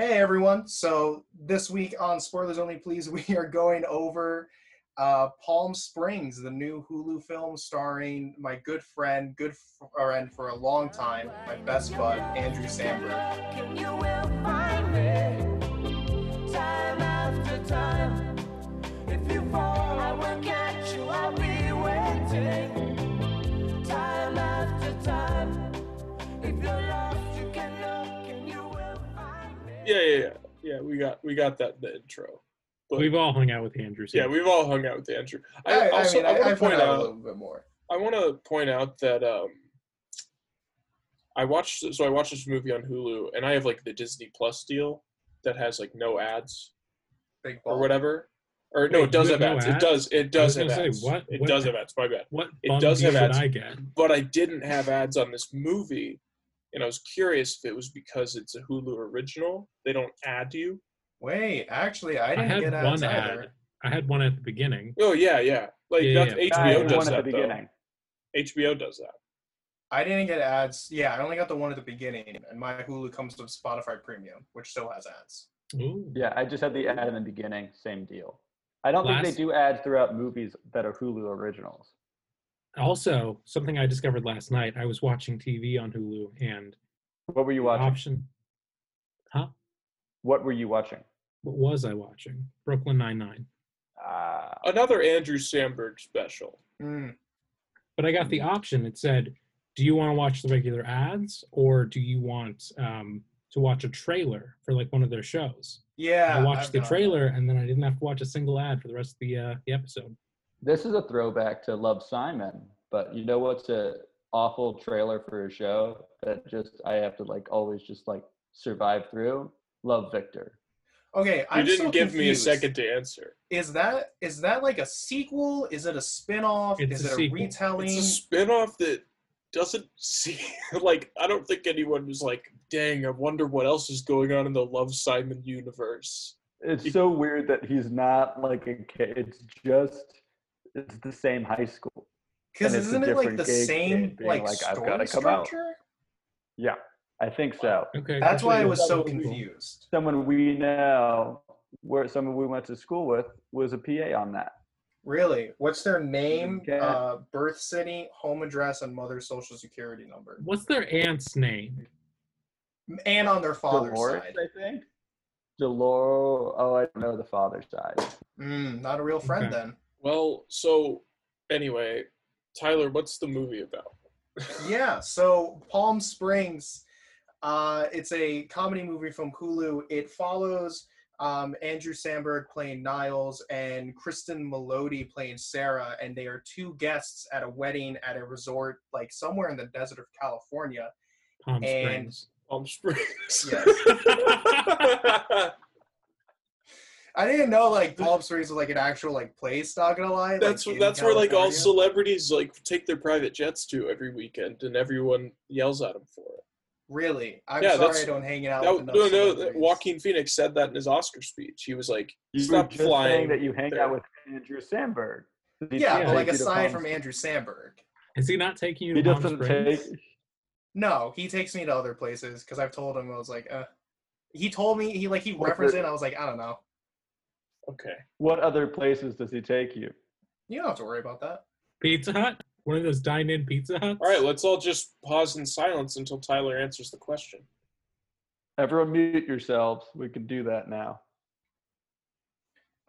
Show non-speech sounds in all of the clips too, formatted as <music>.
Hey everyone! So this week on Spoilers Only, please, <laughs> we are going over uh, Palm Springs, the new Hulu film starring my good friend, good friend for a long time, my best bud, Andrew Samberg. Yeah, yeah, yeah. Yeah, we got we got that the intro. But- We've all hung out with Andrew. Yeah, we've all hung out with Andrew. I, I, I also mean, I, I, want to point point out a little bit more. I want to point out that um I watched so I watched this movie on Hulu and I have like the Disney Plus deal that has like no ads Big or whatever. Or no, it does have have no ads. It does. It does have gonna say, ads. what- It what- does have ads. My bad. What It does have ads. I get? But I didn't have ads on this movie, and I was curious if it was because it's a Hulu original. They don't add you. Wait, actually, I I, didn't had get ads one either. ad. I had one at the beginning. Oh yeah, yeah. Like Yeah, that's yeah. HBO I had does one that at the though. HBO does that. I didn't get ads. Yeah, I only got the one at the beginning, and my Hulu comes with Spotify Premium, which still has ads. Ooh. Yeah, I just had the ad in the beginning. Same deal. I don't Last- think they do ads throughout movies that are Hulu originals. Also, something I discovered last night. I was watching TV on Hulu, and What were you watching? option. Huh? What were you watching? What was I watching? Brooklyn Nine Nine. Uh, Another Andrew Samberg special. Mm. But I got the option. It said, "Do you want to watch the regular ads, or do you want um, to watch a trailer for like one of their shows?" Yeah, I watched I've the done trailer, and then I didn't have to watch a single ad for the rest of the uh, the episode. This is a throwback to Love Simon, but you know what's a awful trailer for a show that just I have to like always just like survive through? Love Victor. Okay, You I'm didn't so give me a second to answer. Is that is that like a sequel? Is it a spin-off? It's is a it a retelling? It's a spin-off that doesn't see <laughs> like I don't think anyone was like, dang, I wonder what else is going on in the Love Simon universe. It's so weird that he's not like a kid. It's just it's the same high school. Because it's isn't it like the same kid being like, like, "I've story gotta come out." structure? Yeah, I think so. Okay, That's why I was so that would confused. Someone we know, where someone we went to school with, was a PA on that. Really? What's their name, Okay. uh, birth city, home address, and mother's social security number? What's their aunt's name? And on their father's Dolores, side. I think. Dolores. Oh, I don't know the father's side. Mm, not a real friend Okay. then. Well, so anyway, Tyler, what's the movie about? <laughs> yeah so palm springs uh it's a comedy movie from hulu it follows um andrew samberg playing niles and Cristin Milioti playing sarah and they are two guests at a wedding at a resort like somewhere in the desert of california Palm And- Springs. Palm Springs. <laughs> i didn't know like palm springs was like an actual like place not gonna lie that's in that's where like all celebrities like take their private jets to every weekend, and everyone yells at them for it. really i'm Yeah, sorry i don't hang out That, with no, no. Joaquin Phoenix said that in his Oscar speech. He was like, You "Stop were just flying." that you hang there. out with Andrew Samberg. Does yeah, but like you to aside from andrew samberg Is he not taking you he to doesn't Springs? take. No, he takes me to other places because I've told him I was like, uh. He told me he like he What referenced it. I was like, I don't know. "Okay, What other places does he take you? You don't have to worry about that. Pizza Hut? One of those dine-in Pizza Huts? all right, let's all just pause in silence until Tyler answers the question." Everyone mute yourselves. We can do that now.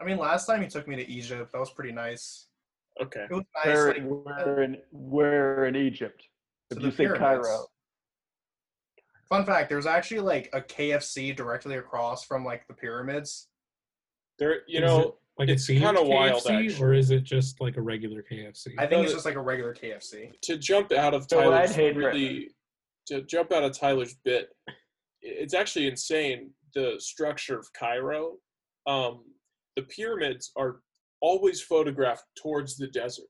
I mean, last time he took me to Egypt, that was pretty nice. Okay, It was nice. Where, like, where in where in Egypt? If you say pyramids. Cairo, Fun fact: There's actually like a KFC directly across from like the pyramids. There. You Is know, it like it's a kinda wild, KFC, or is it just like a regular KFC? I think it's just like a regular KFC. to jump out of So I'd Tyler's really to jump out of Tyler's bit, it's actually insane the structure of Cairo. Um, the pyramids are always photographed towards the desert,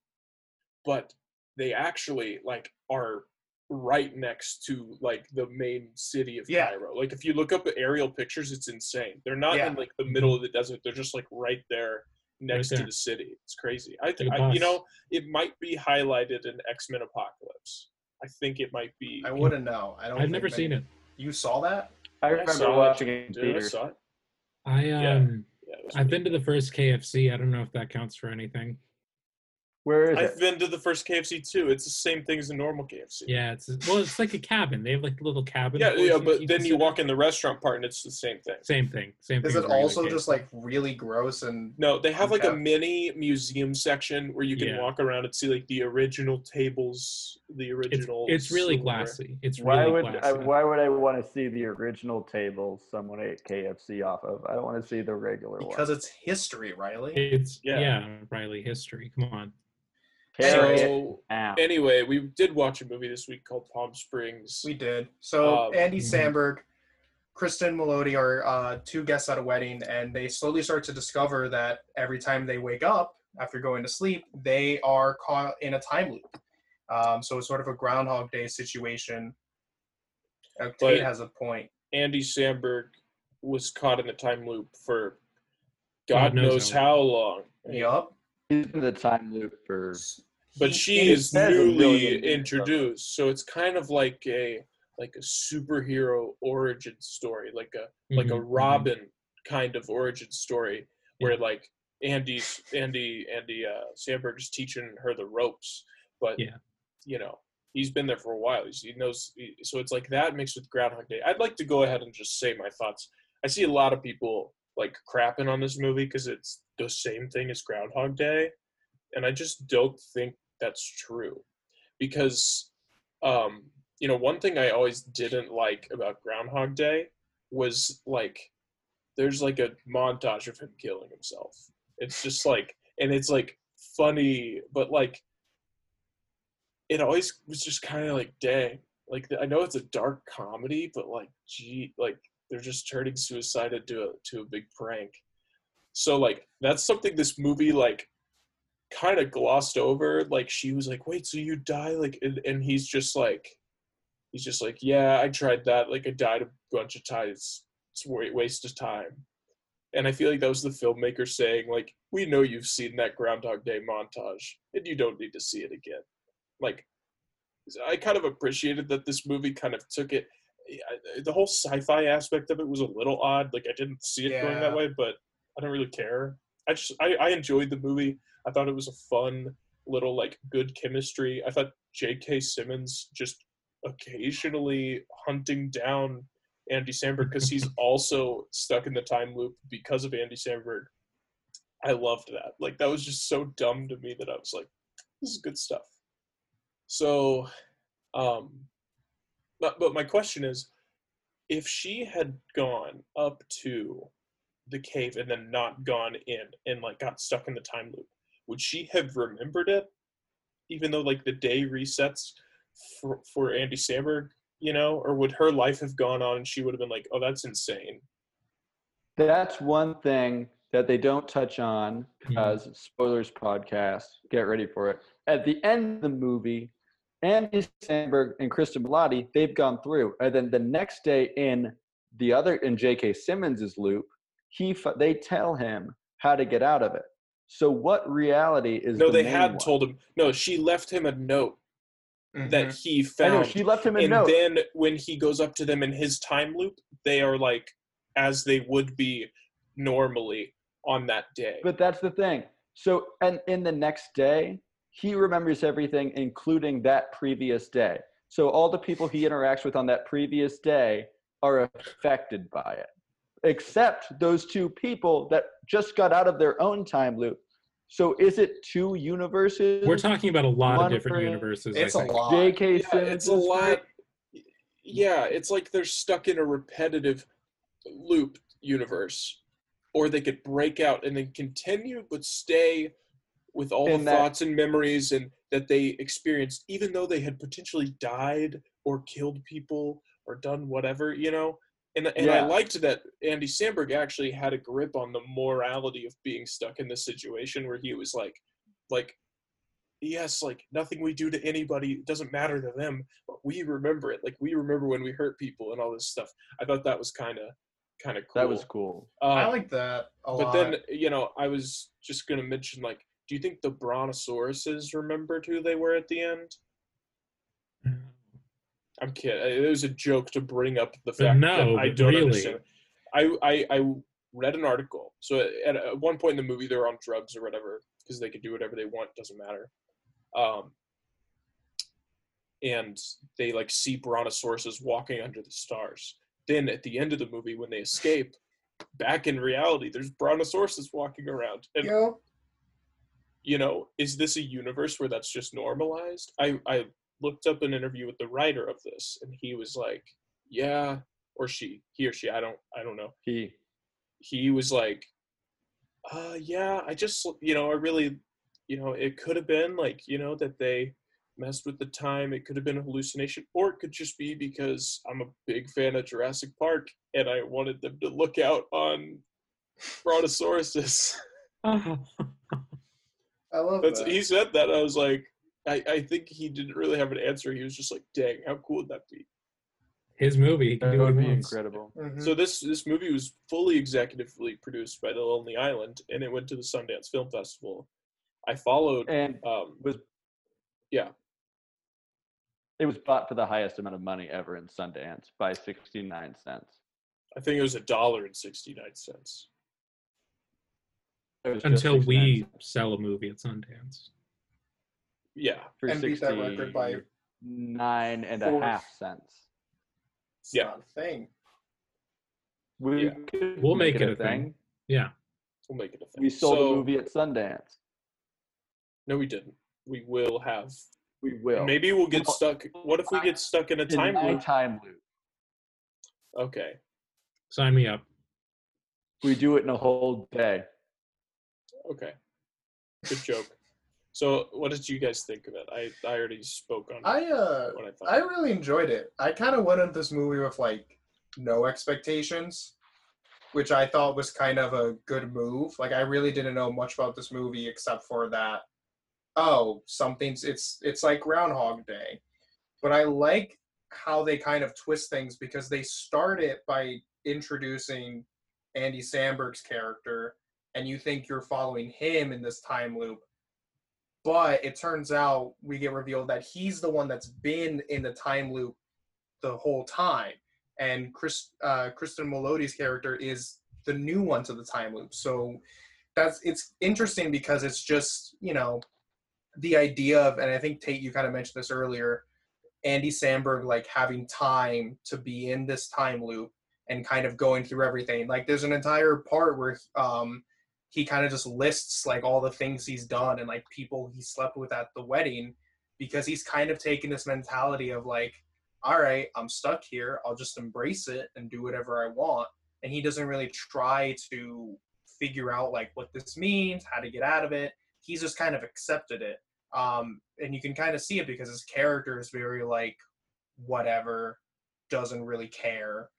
but they actually like are right next to like the main city of Yeah. Cairo. Like if you look up the aerial pictures, it's insane. They're not Yeah. in like the middle of the desert. They're just like right there next to there. the city. It's crazy. I think Like I, a you know it might be highlighted in X Men Apocalypse. I think it might be. I wouldn't know. I don't. I've never many- seen it. You saw that? I I remember saw it. watching it in Dude, I theaters. saw it. I Yeah. um Yeah, it was I've been to the first KFC. I don't know if that counts for anything. Where is I've it? been to the first KFC too. It's the same thing as a normal KFC. Yeah, it's well, it's like a cabin. They have like little cabin. yeah, yeah. But you then you walk in the restaurant part, and it's the same thing. Same thing. Same Is thing. it as regular also just KFC. like really gross and No, they have like a Okay. mini museum section where you can Yeah. walk around and see like the original tables, the it's, original. it's really silverware. glassy. It's Why really would I, glassy. why would I want to see the original table someone ate KFC off of? I don't want to see the regular one. because it's history, Riley. It's Yeah. yeah. Riley history. Come on. Carry it So out. anyway, we did watch a movie this week called Palm Springs. We did. So Um, Andy Mhm. Samberg, Cristin Milioti are uh, two guests at a wedding, and they slowly start to discover that every time they wake up after going to sleep, they are caught in a time loop. Um, so it's sort of a Groundhog Day situation. Uh, Tate has a point. Andy Samberg was caught in a time loop for God God, knows knows, how how long. Yup. He's in the time loop for. But He- she is says a million newly years of it. introduced, so it's kind of like a like a superhero origin story, like a like a Mhm, mhm. Robin kind of origin story, where like Andy's Andy Andy uh, Samberg is teaching her the ropes, but Yeah. you know he's been there for a while. He's, he knows, he- so it's like that mixed with Groundhog Day. I'd like to go ahead and just say my thoughts. I see a lot of people like crapping on this movie because it's the same thing as Groundhog Day, and I just don't think that's true. Because um you know one thing i always didn't like about groundhog day was like there's like a montage of him killing himself. It's just like and it's like funny but like it always was just kind of like dang like i know it's a dark comedy but like gee like they're just turning suicide into a to a big prank so like that's something this movie like kind of glossed over. Like she was like wait so you die? Like and, and he's just like he's just like yeah i tried that. Like i died a bunch of times. It's a waste of time. And i feel like that was the filmmaker saying like we know you've seen that groundhog day montage and you don't need to see it again. Like i kind of appreciated that this movie kind of took it the whole sci-fi aspect of it was a little odd. Like i didn't see it going that way but i don't really care i just I, I enjoyed the movie I thought it was a fun little like good chemistry. I thought J.K. Simmons just occasionally hunting down Andy Samberg because he's <laughs> also stuck in the time loop because of Andy Samberg. I loved that. Like that was just so dumb to me that I was like, this is good stuff. So, um, but but my question is, if she had gone up to the cave and then not gone in and like got stuck in the time loop would she have remembered it even though like the day resets for, for andy samberg you know or would her life have gone on and she would have been like oh that's insane That's one thing that they don't touch on Mhm. as spoilers podcast. Get ready for it. At the end of the movie, Andy Samberg and Cristin Milioti, they've gone through. And then the next day in the other in J.K. Simmons's loop, he they tell him how to get out of it. So what reality is no the they main had one? told him no she left him a note that Mhm. he I know found she left him a and note. then when he goes up to them in his time loop they are like as they would be normally on that day But that's the thing. So, and in the next day, he remembers everything, including that previous day. So, all the people he interacts with on that previous day are affected by it, except those two people that just got out of their own time loop. So, is it two universes? We're talking about a lot of different for- universes. It's I a think. lot. J.K. yeah, it's a lot. Yeah, it's like they're stuck in a repetitive loop universe, or they could break out and then continue, but stay with all In the that- thoughts and memories and that they experienced, even though they had potentially died or killed people or done whatever, you know. And and I liked that Andy Samberg actually had a grip on the morality of being stuck in this situation where he was like, like yes, like nothing we do to anybody doesn't matter to them, but we remember it. Like we remember when we hurt people and all this stuff. I thought that was kind of kind of cool. That was cool. I Uh, like that a but lot. then you know, I was just gonna mention like, do you think the brontosauruses remembered who they were at the end? I'm kidding. It was a joke to bring up the fact no, that I don't really. understand. I, I I read an article. So at, at one point in the movie, they're on drugs or whatever because they could do whatever they want. Doesn't matter. Um, and they like see brontosauruses walking under the stars. Then at the end of the movie, when they escape, back in reality, there's brontosauruses walking around. And You know, you know, is this a universe where that's just normalized? I, I looked up an interview with the writer of this and he was like, yeah, or she, he or she, I don't, I don't know. He. He was like, uh, yeah, I just, you know, I really, you know, it could have been like, you know, that they messed with the time. It could have been a hallucination or it could just be because I'm a big fan of Jurassic Park and I wanted them to look out on brontosauruses. <laughs> <laughs> I love That's that. he said that. I was like, I, I think he didn't really have an answer. He was just like, dang, how cool would that be? His movie. He can That do would be wants. incredible. Mhm. So this this movie was fully executively produced by The Lonely Island, and it went to the Sundance Film Festival. I followed. And Um, was Yeah. It was bought for the highest amount of money ever in Sundance by 69 cents. I think it was a dollar and sixty nine cents. It was just Until we cents sell a movie at Sundance. Yeah, for And beat that record by nine and a half cents. It's yeah. not a thing. We Yeah. could We'll make it a thing. Yeah. we'll make it a thing. We sold So- a movie at Sundance. No, we didn't. We will have. We will. Maybe we'll get Well, stuck. What if we get stuck in a in time my loop? time loop. Okay. Sign me up. We do it in a whole day. Okay. Good joke. So, what did you guys think of it? I, I already spoke on I uh what I thought. I really enjoyed it. I kind of went into this movie with like no expectations, which I thought was kind of a good move. Like I really didn't know much about this movie except for that oh, something's it's it's like Groundhog Day. But I like how they kind of twist things because they start it by introducing Andy Samberg's character and you think you're following him in this time loop but it turns out we get revealed that he's the one that's been in the time loop the whole time. And chris uh, Cristin Milioti's character is the new one to the time loop. So that's it's interesting because it's just you know the idea of and i think tate you kind of mentioned this earlier andy samberg like having time to be in this time loop and kind of going through everything. Like there's an entire part where um he kind of just lists like all the things he's done and like people he slept with at the wedding because he's kind of taken this mentality of like all right i'm stuck here. I'll just embrace it and do whatever i want. And he doesn't really try to figure out like what this means how to get out of it. He's just kind of accepted it. Um and you can kind of see it because his character is very like whatever doesn't really care.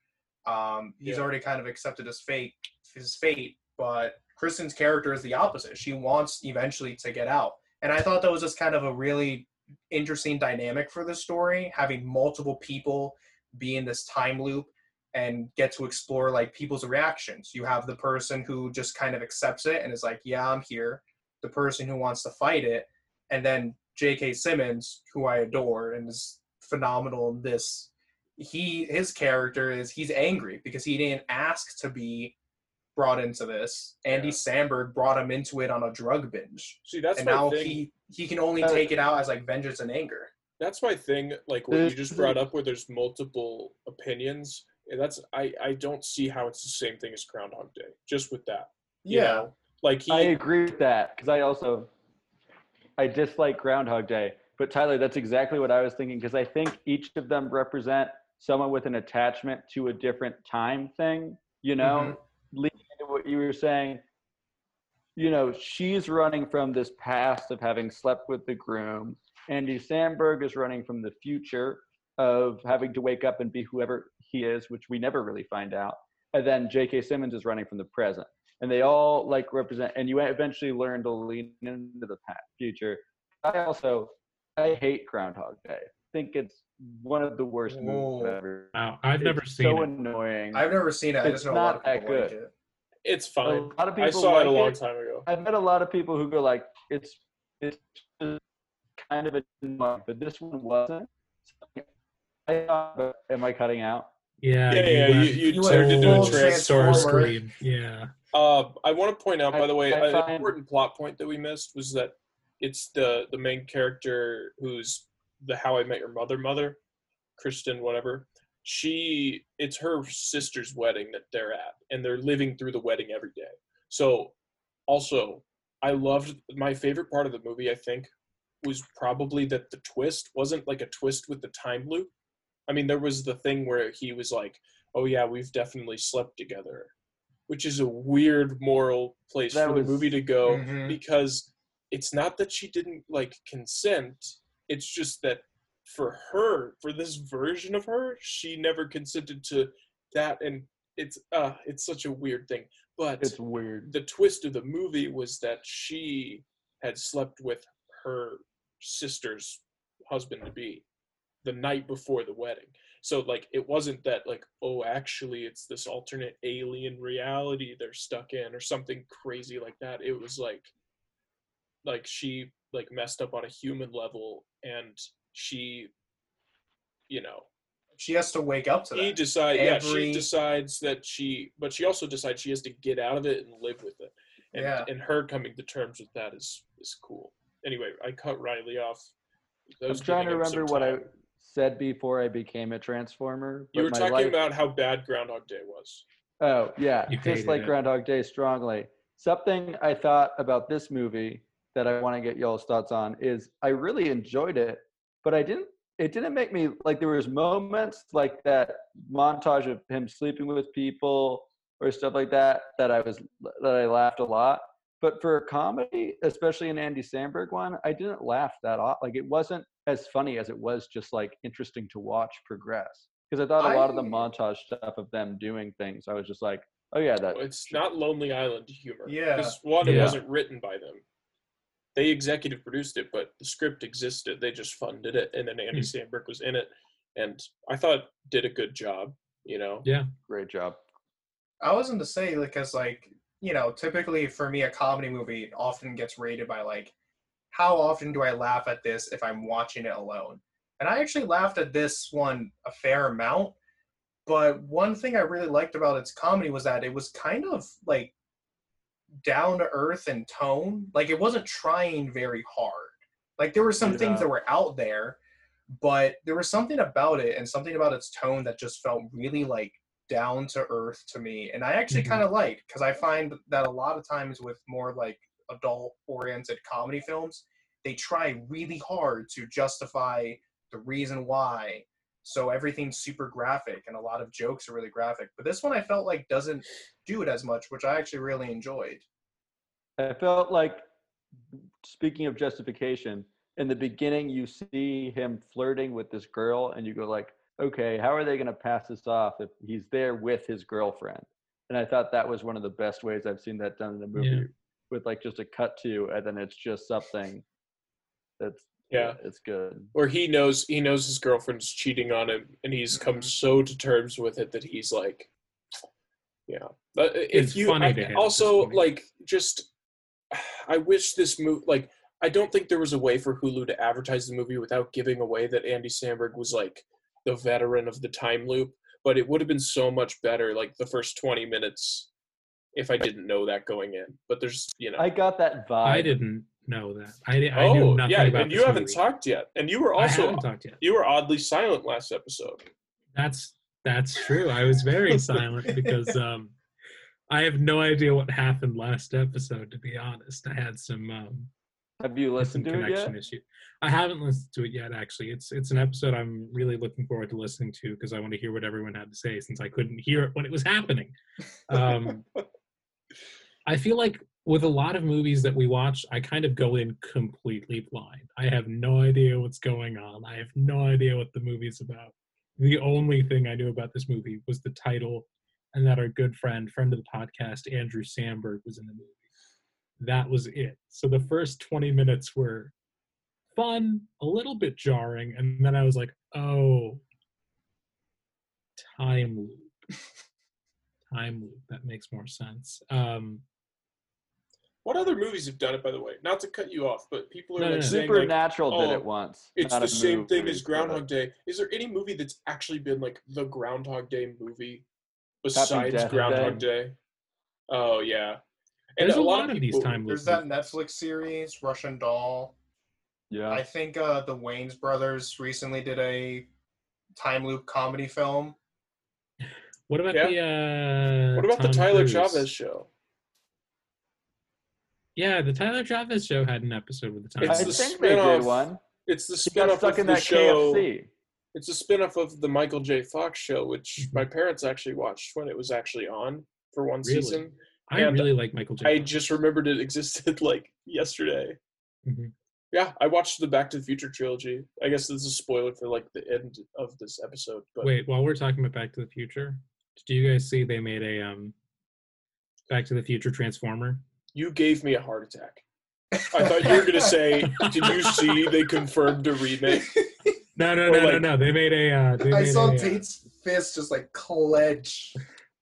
Um he's Yeah. already kind of accepted his fate his fate but Kristen's character is the opposite. She wants eventually to get out. And I thought that was just kind of a really interesting dynamic for the story, having multiple people be in this time loop and get to explore like people's reactions. You have the person who just kind of accepts it and is like, "Yeah, I'm here." The person who wants to fight it, and then J.K. Simmons, who I adore and is phenomenal in this. He his character is he's angry because he didn't ask to be brought into this. Andy Yeah. Samberg brought him into it on a drug binge, See, that's and my now thing. he he can only Uh, take it out as like vengeance and anger. that's my thing like what you just brought up where there's multiple opinions and that's i i don't see how it's the same thing as groundhog day just with that you Yeah, know? like he I agree with that because I also I dislike Groundhog Day. But Tyler, that's exactly what I was thinking because I think each of them represent someone with an attachment to a different time thing. You know, leading into what you were saying. You know, she's running from this past of having slept with the groom. Andy Samberg is running from the future of having to wake up and be whoever he is, which we never really find out. And then J.K. Simmons is running from the present and they all like represent and you eventually learn to lean into the pa- future i also i hate groundhog day i think it's one of the worst movies ever Wow, I've never It's seen so it. annoying I've never seen it. I It's just know a lot of not that people like good. it. it's a lot of people i saw it a long time ago i've met a lot of people who go like it's it's kind of a but this one wasn't I thought, am I cutting out? Yeah, Yeah, yeah, you- you You turned into a transformer. transformer. Yeah. Uh, I want to point out, by I- the way, I an find- important plot point that we missed was that it's the the main character who's the How I Met Your Mother mother, Kristen, whatever. She, it's her sister's wedding that they're at, and they're living through the wedding every day. So, also, I loved my favorite part of the movie. I think was probably that the twist wasn't like a twist with the time loop. I mean, there was the thing where he was like, "Oh yeah, we've definitely slept together," which is a weird moral place That for was- the movie to go Mhm. because it's not that she didn't like consent. It's just that for her, for this version of her, she never consented to that, and it's uh, it's such a weird thing. But It's weird. the twist of the movie was that she had slept with her sister's husband to be the night before the wedding. So like it wasn't that like oh actually it's this alternate alien reality they're stuck in or something crazy like that. It was like like she like messed up on a human level and she you know She has to wake up to he that. decide yeah Every- she decides that she but she also decides she has to get out of it and live with it and Yeah. and her coming to terms with that is is cool anyway i cut riley off I I'm was trying to giving him some remember what I time. said before I became a transformer. you but were my talking life- about how bad groundhog day was Oh yeah, You just hated like it. Groundhog Day strongly. Something I thought about this movie that I want to get y'all's thoughts on is I really enjoyed it, but I didn't. It didn't make me like there was moments like that montage of him sleeping with people or stuff like that that I was that I laughed a lot. But for a comedy, especially an Andy Samberg one, I didn't laugh that off. Like it wasn't as funny as it was just like interesting to watch progress. Because I thought a lot of the montage stuff of them doing things, I was just like, oh yeah, that. it's not lonely island humor Yeah. because one it Yeah. wasn't written by them they executive produced it but the script existed they just funded it and then andy Hmm. samberg was in it and i thought did a good job you know Yeah. Great job. I wasn't to say because like you know typically for me a comedy movie often gets rated by like how often do I laugh at this if I'm watching it alone, and I actually laughed at this one a fair amount. But one thing I really liked about its comedy was that it was kind of like down to earth in tone. Like it wasn't trying very hard. Like there were some Yeah. things that were out there, but there was something about it and something about its tone that just felt really like down to earth to me and i actually Mhm. kind of liked because i find that a lot of times with more like adult oriented comedy films they try really hard to justify the reason why so everything's super graphic and a lot of jokes are really graphic but this one i felt like doesn't do it as much which i actually really enjoyed I felt like, speaking of justification, in the beginning you see him flirting with this girl, and you go like, okay, how are they going to pass this off if he's there with his girlfriend? And I thought that was one of the best ways I've seen that done in a movie, Yeah. with like just a cut to, and then it's just something that's Yeah. it's good. Or he knows he knows his girlfriend's cheating on him, and he's come Mhm. so to terms with it that he's like, yeah. But if It's you funny I- to him also this like just, I wish this movie like I don't think there was a way for Hulu to advertise the movie without giving away that Andy Samberg was like the veteran of the time loop. But it would have been so much better, like the first twenty minutes, if I didn't know that going in. But there's, you know. I got that vibe. I didn't know that. I, di- I knew oh nothing yeah, about and you this haven't movie. talked yet, and you were I also haven't talked yet. you were oddly silent last episode. That's that's true. I was very silent because um, I have no idea what happened last episode. To be honest, I had some um, Have you listened to it connection yet? issue. I haven't listened to it yet. Actually, it's it's an episode I'm really looking forward to listening to because I want to hear what everyone had to say since I couldn't hear it when it was happening. Um, <laughs> I feel like with a lot of movies that we watch, I kind of go in completely blind. I have no idea what's going on. I have no idea what the movie's about. The only thing I knew about this movie was the title and that our good friend, friend of the podcast, Andrew Samberg, was in the movie. That was it. So the first 20 minutes were fun, a little bit jarring, and then I was like, oh, time loop. <laughs> time loop. That makes more sense. Um, What other movies have done it, by the way? Not to cut you off, but people are No, no, like no. saying like, Supernatural did oh, it once. it's the a same thing as Groundhog Day. Is there any movie that's actually been like the Groundhog Day movie besides Groundhog Day. Day? Oh yeah, and There's a lot of these people- time There's loops. that Netflix series, Russian Doll. Yeah. I think uh, the Wayans brothers recently did a time loop comedy film. What about Yeah. the uh What about the Tyler Cruise? Chavez show? Yeah, the Tyler Travis show had an episode with the Tyler. It's Chavez. the think they did spin-off one. It's the He got spin-off stuck of in the that show. KFC. It's a spin-off of the Michael J. Fox show, which Mhm. my parents actually watched when it was actually on for one Really? season. I and really like Michael J. I Fox. just remembered it existed <laughs> like yesterday. Mhm. Yeah, I watched the Back to the Future trilogy. I guess this is a spoiler for like the end of this episode, but Wait, while we're talking about Back to the Future, did you guys see they made a um Back to the Future Transformer? You gave me a heart attack. I thought you were gonna say, "Did you see they confirmed a remake?" No, no, Or no, no, like- no. They made a. Uh, they I made saw a, uh, Tate's fist just like clench.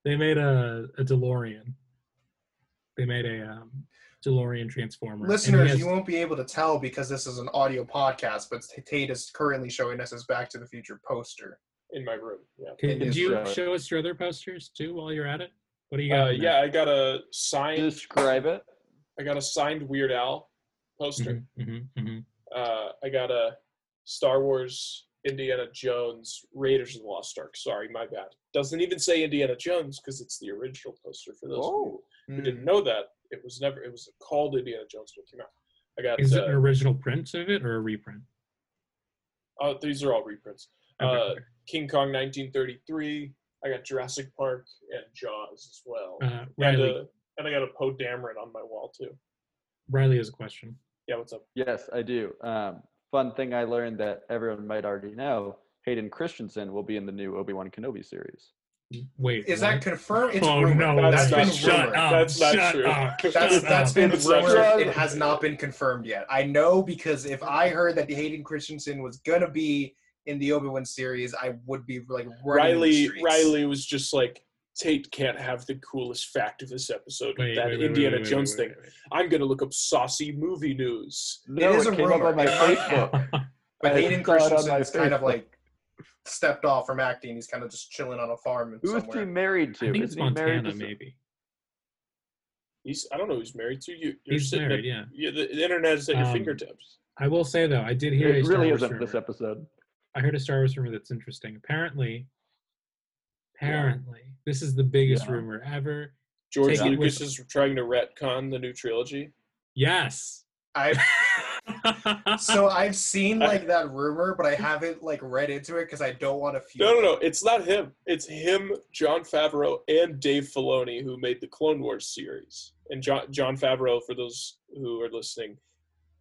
They made a, a DeLorean. They made a um, DeLorean Transformer. Listeners, has- you won't be able to tell because this is an audio podcast, but Tate is currently showing us his Back to the Future poster. in my room. Yeah. Can, It could you show show us your other posters too while you're at it? What do you got? Uh, yeah, I got a signed. Describe it. I got a signed Weird Al poster. Mhm, mhm, mhm. Uh, I got a Star Wars, Indiana Jones, Raiders of the Lost Ark. Sorry, my bad. Doesn't even say Indiana Jones because it's the original poster. For those of Oh. who didn't know that, it was never. It was called Indiana Jones when it came out. I got. Is it an uh, original print of it or a reprint? oh, these are all reprints. Okay, Uh, okay. King Kong 1933. I got Jurassic Park and Jaws as well. Uh, and, uh, and I got a Poe Dameron on my wall too. Riley has a question. Yeah, what's up? Yes, I do. Um, fun thing I learned that everyone might already know: Hayden Christensen will be in the new Obi Wan Kenobi series. Wait, Is what? that confirmed? It's oh rumored. no! That's that's not been true. rumored. Up! That's not shut true. Up, That's shut that's up. been It's rumored. It has not been confirmed yet. I know because if I heard that Hayden Christensen was gonna be in the Obi Wan series, I would be like running in the Riley. Riley was just like Tate can't have the coolest fact of this episode Wait, that wait, wait, Indiana wait, wait, Jones wait, thing. wait, I'm gonna look up saucy movie news. No, is it a came rumor. on my Facebook. <laughs> But I Hayden saw it on my Christensen's kind of like stepped off from acting. He's kind of just chilling on a farm Who is somewhere. he married to? I think Isn't he married to maybe. He's I don't know who's married to you. You're He's sitting married, at, yeah. The, the internet is at your Um, fingertips. I will say though, I did hear a It Star really Wars isn't rumor. this episode. I heard a Star Wars rumor that's interesting. Apparently, apparently, this is the biggest Yeah. rumor ever. George take Lucas with- is trying to retcon the new trilogy. Yes. I <laughs> so I've seen like that rumor, but I haven't like read into it because I don't want to feel. No, no, no. It's not him. It's him, Jon Favreau, and Dave Filoni, who made the Clone Wars series. And John, Jon Favreau, for those who are listening,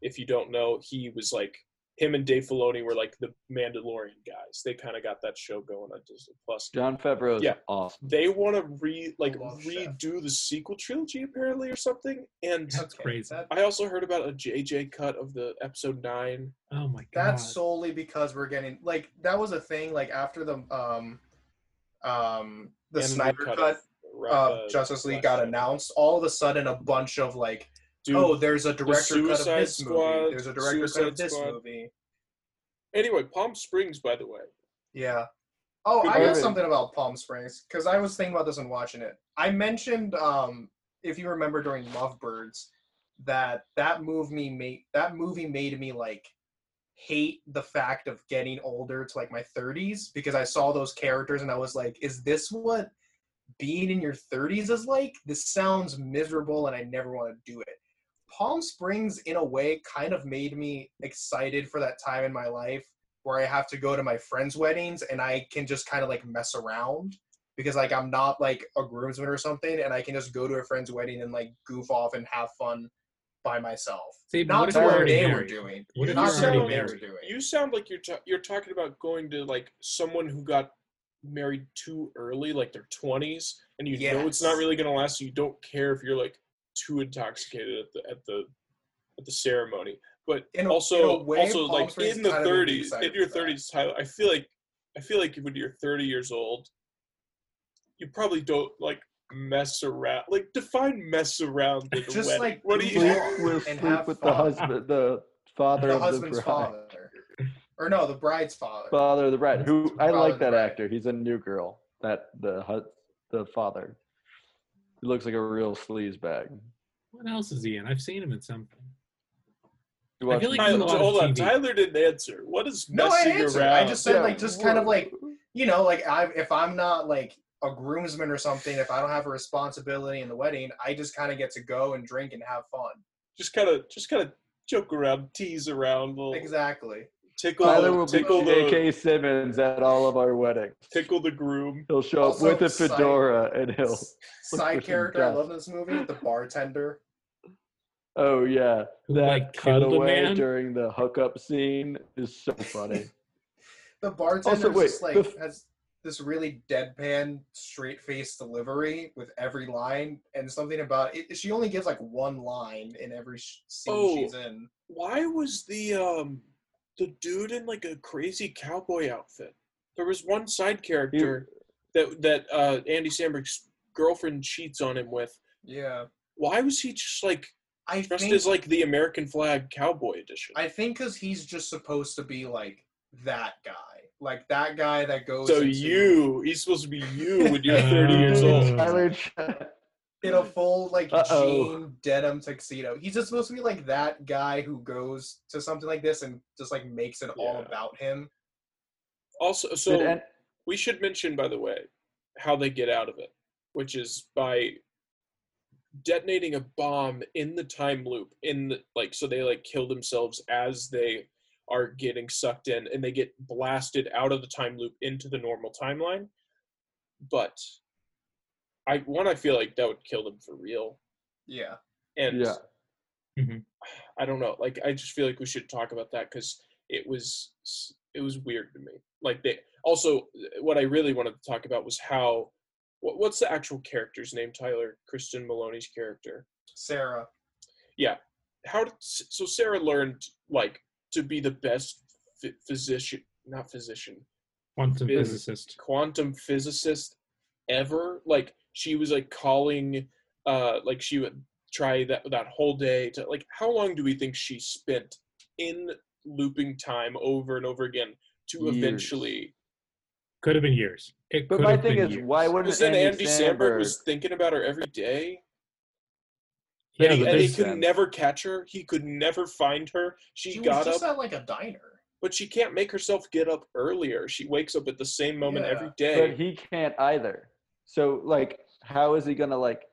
if you don't know, he was like him and Dave Filoni were like the Mandalorian guys. They kind of got that show going on Disney Plus. Jon Favreau is Yeah. awesome. They want to re like love Chef. redo the sequel trilogy apparently or something. And That's crazy. I also heard about a JJ cut of the episode nine. Oh my god. that's solely because we're getting like that was a thing like after the um um the and Snyder cut of of uh, Justice League got announced. All of a sudden, a bunch of like, Dude, oh, there's a director cut of this Squad, movie. There's a director cut of this Squad. movie. Anyway, Palm Springs, by the way. Yeah. Oh, Good I got movie. something about Palm Springs because I was thinking about this and watching it. I mentioned, um, if you remember during Lovebirds, that that movie made that movie made me like hate the fact of getting older to like my 30s because I saw those characters and I was like, is this what being in your 30s is like? This sounds miserable and I never want to do it. Palm Springs, in a way, kind of made me excited for that time in my life where I have to go to my friends' weddings and I can just kind of like mess around because like I'm not like a groomsman or something and I can just go to a friend's wedding and like goof off and have fun by myself. See, but Not what to what already they were married? doing. What if Not you're to what they were doing. You sound like you're ta- you're talking about going to like someone who got married too early, like their twenties, and you know it's not really gonna last. So you don't care if you're like too intoxicated at the at the at the ceremony. But In a- also, in way, also Palm like Springs in the kinda made me thirties, in your thirties, Tyler, I feel like I feel like when you're 30 years old, you probably don't like mess around. Like define mess around at Just, wedding. like, what do you? Sleep Sleep, <laughs> we'll and sleep with the husband, the father the of the husband's bride. father, or no, the bride's father. Father of the bride. Who It's I like that bride. actor. He's a new girl. That the the father. He looks like a real sleaze bag. What else is he in? I've seen him in something. You I feel like him- he's in a Tyler, lot of hold on, TV. Tyler didn't answer. What is No, I messing answered. around? I just said Yeah, like just kind of like you know like I if I'm not like a groomsman or something, if I don't have a responsibility in the wedding, I just kind of get to go and drink and have fun. just kind of, just kind of joke around, tease around, little Exactly. Tickle, Tyler will be tickle the, J.K. Simmons at all of our weddings. tickle the groom. He'll show up with a side- fedora and he'll. S- for Side character I love in this movie, the bartender. Oh yeah, that like, cutaway man? during the hookup scene is so funny. <laughs> The bartender wait, just like the has this really deadpan, straight face delivery with every line, and something about it. She only gives like one line in every sh- scene Oh. she's in. Why was the um the dude in like a crazy cowboy outfit? There was one side character that that uh Andy Samberg's girlfriend cheats on him with. Yeah, Why was he just like I dressed think as like the American flag cowboy edition? I think because he's just supposed to be like that guy, like that guy that goes. so into- you, he's supposed to be you when you're <laughs> 30 years old. Tyler, <laughs> in a full like Uh-oh. jean denim tuxedo. He's just supposed to be like that guy who goes to something like this and just like makes it all about him. Also, so did we should mention, by the way, how they get out of it, which is by detonating a bomb in the time loop. In the like, so they like kill themselves as they are getting sucked in, and they get blasted out of the time loop into the normal timeline. But I one, I feel like that would kill them for real, Yeah. and Yeah. Mhm. I don't know. Like, I just feel like we should talk about that because it was it was weird to me. Like they also what I really wanted to talk about was how what, what's the actual character's name? Tyler Kristen Maloney's character. Sarah. Yeah. How did so Sarah learned like to be the best phy- physician, not physician, Quantum Phys- physicist. quantum physicist ever. Like she was like calling, uh, like she would try that that whole day to like. How long do we think she spent in looping time over and over again to Years. eventually? Could have been years. It But my thing is, years. why wouldn't Because then Andy, Andy Samberg Samberg? was thinking about her every day, Yeah, and he, and he could sense. never catch her. He could never find her. She, She got was just up, at like a diner. but she can't make herself get up earlier. She wakes up at the same moment Yeah. every day. but he can't either. So like, how is he gonna like?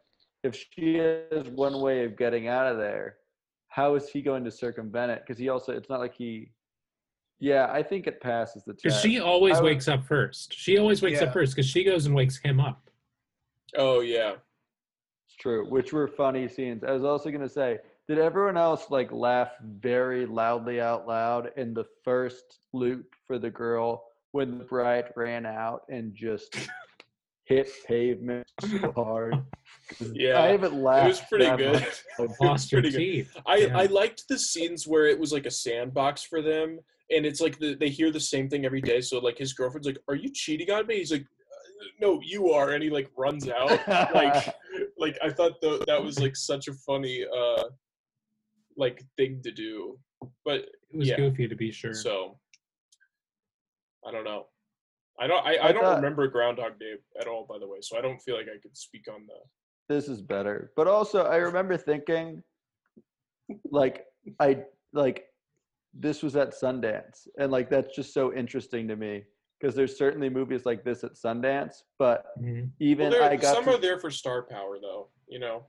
If she has one way of getting out of there, how is he going to circumvent it? Because he also, it's not like he. Yeah, I think it passes the Because test. she always I would- wakes up first. She always wakes Yeah. up first because she goes and wakes him up. oh yeah. It's true, which were funny scenes. I was also gonna say, did everyone else like laugh very loudly out loud in the first loop for the girl when the bride ran out and just <laughs> hit pavement so <laughs> hard? 'Cause Yeah, I haven't laughed. It was pretty that good. much. <laughs> It was Lost your pretty good. teeth. I, Yeah. I liked the scenes where it was like a sandbox for them, and it's like the, they hear the same thing every day. So like his girlfriend's like, "Are you cheating on me?" He's like, "Uh, "No, you are," and he like runs out. like, <laughs> like I thought tho- that was like such a funny uh like thing to do, but It was yeah. goofy to be sure. so I don't know. I don't. I, I I don't thought- remember Groundhog Day at all, by the way. So I don't feel like I could speak on the. this is better. But also, I remember thinking, like, I like this was at Sundance, and like that's just so interesting to me because there's certainly movies like this at Sundance, but Mhm. even Well, there- I got some to, are there for star power, though. You know.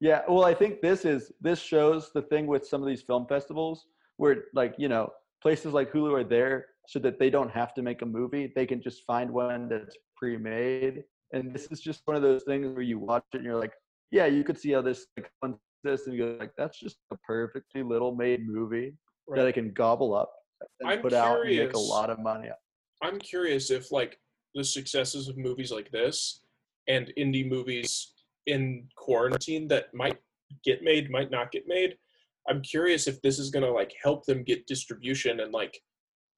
yeah. Well, I think this is this shows the thing with some of these film festivals where like you know places like Hulu are there so that they don't have to make a movie; they can just find one that's pre-made. And this is just one of those things where you watch it and you're like, yeah, you could see how this like, this, and you go like, that's just a perfectly little made movie that I can gobble up and I'm put out and make a lot of money. I'm curious if like the successes of movies like this and indie movies in quarantine that might get made, might not get made. I'm curious if this is gonna like help them get distribution and like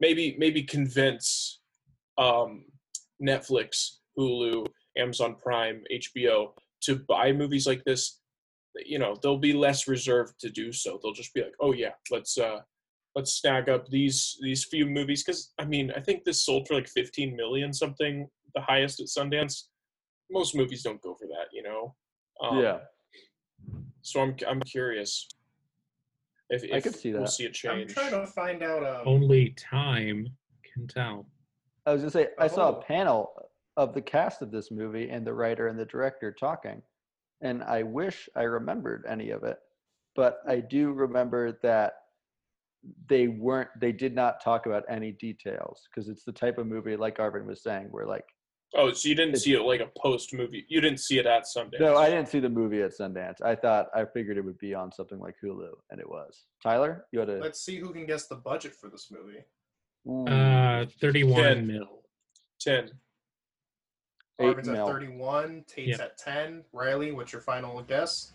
maybe maybe convince um, Netflix, Hulu, Amazon Prime, HBO to buy movies like this, you know, they'll be less reserved to do so. They'll just be like, oh yeah, let's uh let's snag up these these few movies because I mean I think this sold for like 15 million something, the highest at Sundance. Most movies don't go for that, you know. Um, yeah. So I'm I'm curious if, if I could see that. we'll that. see a I'm trying to find out. Um, Only time can tell. I was gonna say I saw Oh. a panel of the cast of this movie and the writer and the director talking, and I wish I remembered any of it, but I do remember that they weren't they did not talk about any details because it's the type of movie like Arvin was saying where like Oh, so you didn't It's- see it like a post movie? You didn't see it at Sundance? no I didn't see the movie at Sundance I thought I figured it would be on something like Hulu and it was Tyler you had a let's see who can guess the budget for this movie. Ooh, Uh, 31 Ken. mil. Ten. Eight Arvin's mil. at 31. Tate's Yeah. at 10. Riley, what's your final guess?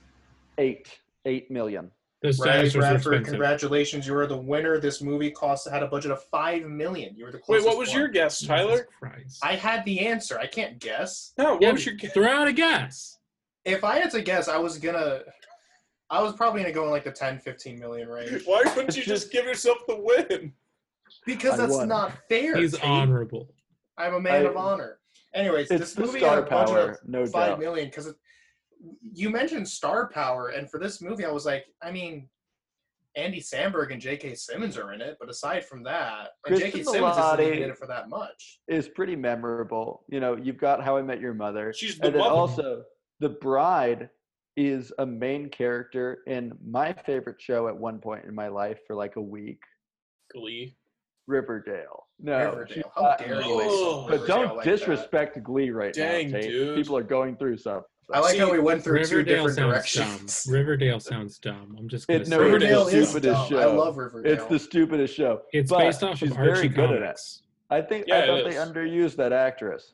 eight eight million Those Riley dinosaurs are Bradford, expensive. congratulations. You are the winner. This movie cost had a budget of 5 million. You were the Wait, closest what was one. your guess, Jesus Tyler? Christ. I had the answer. I can't guess. No, what Yeah, was your guess? throw out a guess. If I had to guess, I was gonna. I was probably gonna go in like the 10, 15 million range Why wouldn't you just- just give yourself the win? because I that's won. not fair. He's Tate. honorable. I'm a man I- of honor. Anyways, it's this the movie had star a budget power of no five doubt million because you mentioned star power, and for this movie, I was like, I mean, Andy Samberg and J.K. Simmons are in it, but aside from that, and J.K. Cristin Simmons isn't even in it for that much. is pretty memorable. You know, you've got How I Met Your Mother, She's the and then mother. also the bride is a main character in my favorite show at one point in my life for like a week, Glee. Riverdale. No, Riverdale. How dare in you Oh. But Riverdale don't like that. disrespect Glee right Dang, now, Tate. dude. People are going through something. I like how we went through two Riverdale different sounds directions. dumb. Riverdale sounds dumb. I'm just gonna It- say no. Riverdale it's the is stupidest dumb. I show. love Riverdale. It's the stupidest show. It's but based off she's of Archie very good at it. I think Yeah, I it thought they underused that actress.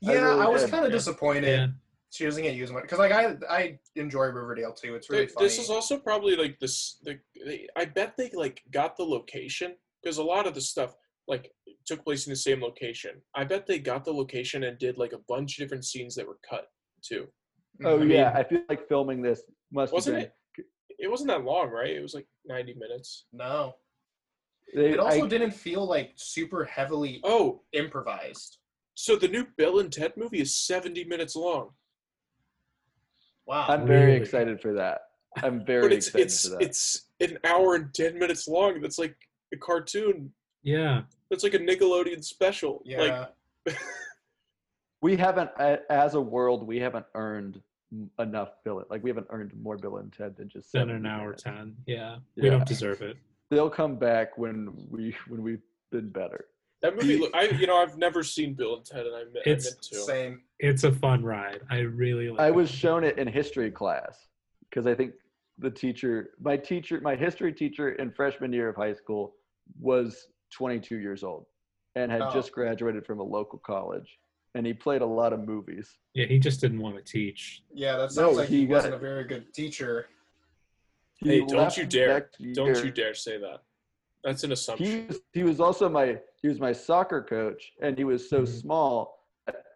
Yeah, I, really was kind of Yeah. disappointed Yeah. she doesn't get used much because like I I enjoy Riverdale too. It's really Th- funny. This is also probably like this. The, they, I bet they like got the location because a lot of the stuff like took place in the same location. I bet they got the location and did like a bunch of different scenes that were cut too. Oh Mhm. yeah, I feel like filming this must have Wasn't been. it? It wasn't that long, right? It was like ninety minutes. no. They, It also I- didn't feel like super heavily Oh, improvised. so the new Bill and Ted movie is seventy minutes long, Wow. I'm very Really? excited for that. I'm <laughs> very but it's excited it's for that. it's an hour and ten minutes long. That's like a cartoon. Yeah. That's like a Nickelodeon special. yeah. Like <laughs> we haven't, as a world, we haven't earned enough Bill. Like we haven't earned more Bill and Ted than just Then 70 an hour minutes. ten. Yeah. We don't deserve it. They'll come back when we when we've been better. that movie. look- I you know I've never seen Bill and Ted, and I meant, I It's meant to. Same. It's a fun ride. I really like I it. was shown it in history class because I think the teacher, my teacher, my history teacher in freshman year of high school was 22 years old and had Oh. just graduated from a local college, and he played a lot of movies. Yeah, he just didn't want to teach. Yeah, that No, sounds like he, he wasn't a very good teacher. He Hey, don't you dare! Don't you dare say that. That's an assumption. He was, he was also my he was my soccer coach, and he was so Mhm. small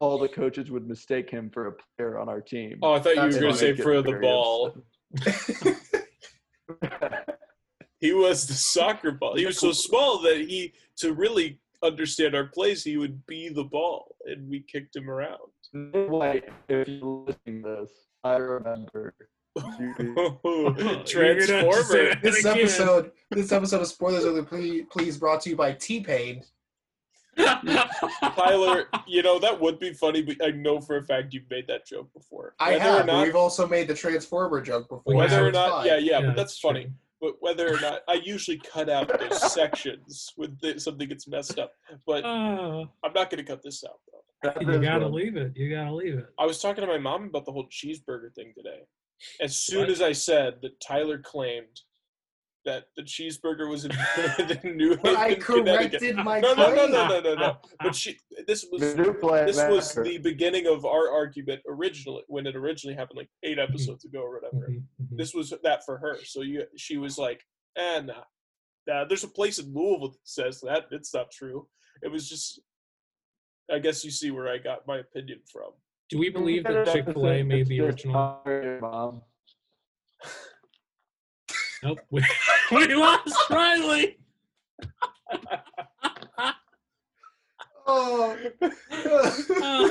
all the coaches would mistake him for a player on our team. Oh, I thought you were going to say for the ball. <laughs> He was the soccer ball. He was so small that he, to really understand our plays, he would be the ball, and we kicked him around. <laughs> White, if you're listening to this, I remember. <laughs> Transformer. This episode, this episode of Spoilers Alert, please, please brought to you by T Pain. <laughs> Tyler, you know that would be funny, but I know for a fact you've made that joke before. I have. or not, we've also made the Transformer joke before. Yeah. whether or not, fine. yeah, yeah, but that's it's funny. true. But whether or not, I usually cut out those <laughs> sections when th- something gets messed up. But Ah, I'm not going to cut this out though. You gotta one. leave it. You gotta leave it. I was talking to my mom about the whole cheeseburger thing today. As soon What? as I said that Tyler claimed that the cheeseburger was invented in <laughs> <laughs> New But I Haven, Connecticut. corrected my No, no, no, no, no, no, no. <laughs> But she, this was The new play this was the beginning of our argument originally when it originally happened, like eight Mm-hmm. episodes ago or whatever. Mhm, mhm. This was that for her. So you, she was like, "Eh, nah, nah. There's a place in Louisville that says that. It's not true. It was just." I guess you see where I got my opinion from. Do we believe that Chick Fil A made the original? Mom. Nope. <laughs> We, we lost Riley. Oh. Uh,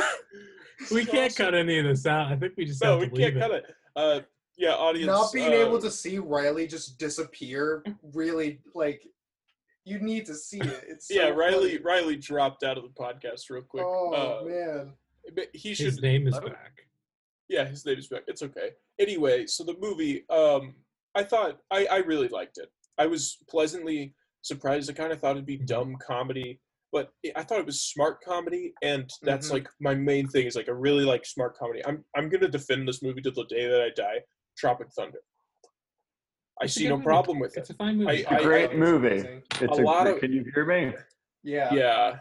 we can't cut any of this out. I think we just No, have we to leave can't cut it. Uh, yeah, audience. Not being uh, able to see Riley just disappear really like you need to see it. It's <laughs> so Yeah, Riley. funny. Riley dropped out of the podcast real quick. Oh uh, man. but he should. His name is back. Yeah, his name is back. It's okay. Anyway, so the movie, um, I thought I, I really liked it. I was pleasantly surprised. I kind of thought it'd be Mhm. dumb comedy, but I thought it was smart comedy, and that's Mhm. like my main thing is like I really like smart comedy. I'm I'm gonna defend this movie to the day that I die. Tropic Thunder. I It's see no movie. problem with It's it. It's a fine movie. I- It's a great It's movie. It's A a, lot great- of- Can you hear me? Yeah. Yeah,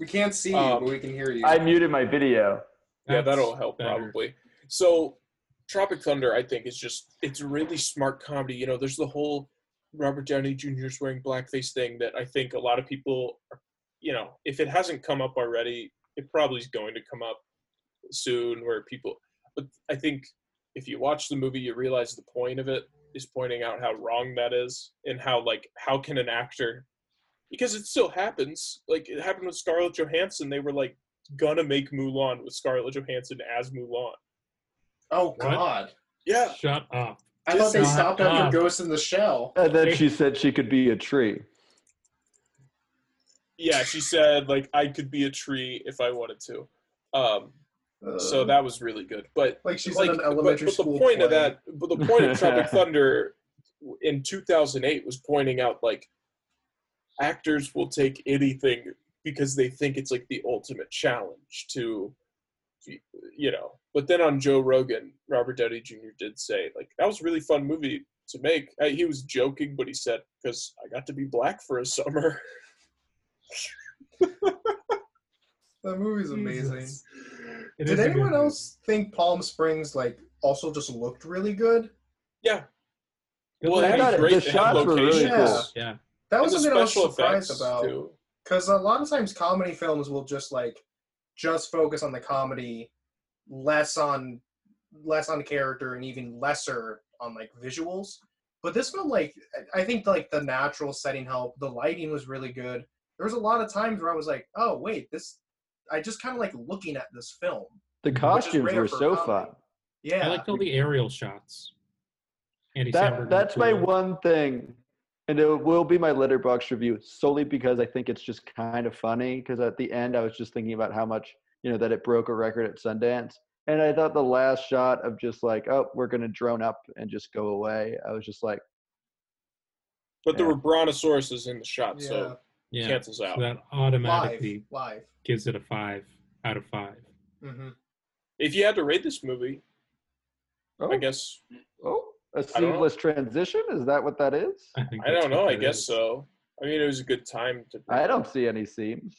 We can't see you, Um, but we can hear you. I muted my video. yeah, That's that'll help better. probably. So, Tropic Thunder, I think, is just it's really smart comedy. You know, there's the whole Robert Downey Jr.'s wearing blackface thing that I think a lot of people, you know, if it hasn't come up already, it probably is going to come up soon. Where people, but I think if you watch the movie, you realize the point of it is pointing out how wrong that is and how like how can an actor because it still happens like it happened with Scarlett Johansson they were like gonna make Mulan with Scarlett Johansson as Mulan oh What? god. yeah Shut up. I thought they Just stopped stop. after Ghost in the Shell. And then she said she could be a tree. yeah she said like I could be a tree if I wanted to um so Uh, that was really good but like she's like in an but, elementary but school. the point of play. that but the point of Tropic <laughs> Thunder in 2008 was pointing out like actors will take anything because they think it's like the ultimate challenge to you know but then on joe rogan robert downey jr did say like that was a really fun movie to make Uh, he was joking but he said because i got to be black for a summer <laughs> That movie's amazing. Jesus. It Did is a good anyone else think Palm Springs like also just looked really good? yeah Good well, it movie. had The great they had shots were really locations. cool. Yeah. That was And the something I was surprised about. Because a lot of times comedy films will just like just focus on the comedy, less on less on character and even lesser on like visuals. But this film, like I I think like the natural setting helped. The lighting was really good. There was a lot of times where I was like, oh wait, this. I just kind of like looking at this film. The costumes were so comedy. fun. Yeah, I liked all the aerial shots. Andy That was that's my cool. one thing, and it will be my Letterboxd review solely because I think it's just kind of funny. Because at the end, I was just thinking about how much you know that it broke a record at Sundance, and I thought the last shot of just like, oh, we're gonna drone up and just go away. I was just like, but there Yeah. were brontosauruses in the shot yeah, so Yeah. cancels So out that live, automatically live. gives it a five out of five. hmm if you had to rate this movie oh, i guess oh, a I seamless transition. Is that what that is? I I don't know. I that guess is. so. I mean, it was a good time to. I don't see any seams.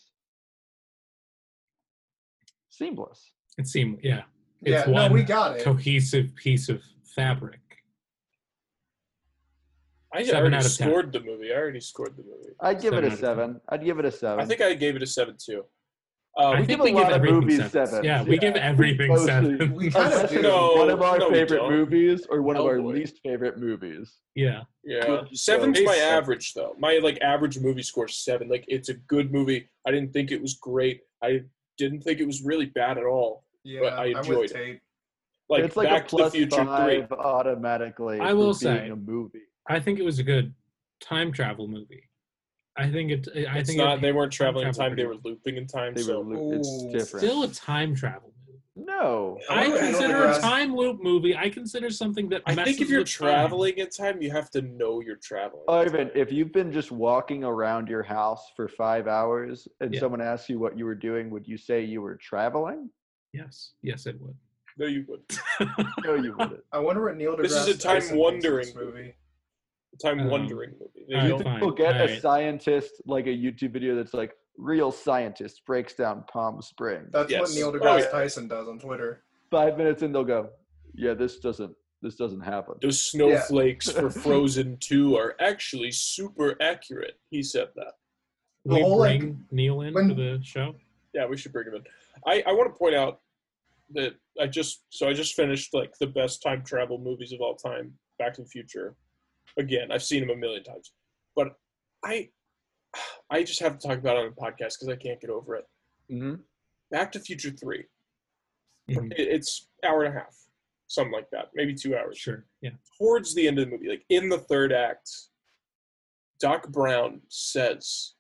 Seamless. It seemed, yeah. Yeah, It's no, one we got it. cohesive piece of fabric. I Seven already out of 10. scored the movie. I already scored the movie. I'd give Seven it a seven. I'd give it a seven. I think I gave it a seven too. I Um, We think give a we give lot of everything movies sevens. sevens. Yeah, we Yeah. give everything Mostly- seven. We <laughs> kind of. No, one of our no, favorite don't. movies or one of Oh, our boy. least favorite movies. Yeah. yeah, Good seven's show. my Seven. average though. My like average movie score is seven. Like it's a good movie. I didn't think it was great. I didn't think it was really bad at all. Yeah, but I I'm enjoyed with it. Tate. Like, it's like Back a to the plus Future three. five automatically. I for will being say- a movie. I think it was a good time travel movie. I think it. I It's think not. It, They weren't traveling in time. They were looping in time. They so were, lo- it's different. still a time travel no. I I wonder what Neil consider a time loop movie. I consider something that I think if you're with time. traveling in time, you have to know you're traveling. in Ivan, if you've been just walking around your house for five hours and Yeah. someone asks you what you were doing, would you say you were traveling? Yes, yes, it would. no, you wouldn't. No, you wouldn't. <laughs> I wonder what Neil deGrasse This is a time Tyson thinks of wandering this movie. Time Um, wandering movie. You know? fine. We'll get a Alright. scientist, like a YouTube video that's like, real scientist breaks down Palm Springs. That's Yes. what Neil Oh, deGrasse yeah. Tyson does on Twitter. Five minutes in, they'll go, yeah, this doesn't, this doesn't happen. Those snowflakes for <laughs> Frozen 2 are actually super accurate. He said that. The we whole, like, bring Neil in when- for the show. Yeah, we should bring him in. I, I want to point out that I just so I just finished like the best time travel movies of all time, Back to the Future. Again, I've seen him a million times, but I <sighs> I just have to talk about it on a podcast because I can't get over it. hmm Back to the Future 3 Mhm. It's hour and a half, something like that, maybe two hours. Sure. Yeah. Towards the end of the movie, like in the third act, Doc Brown says,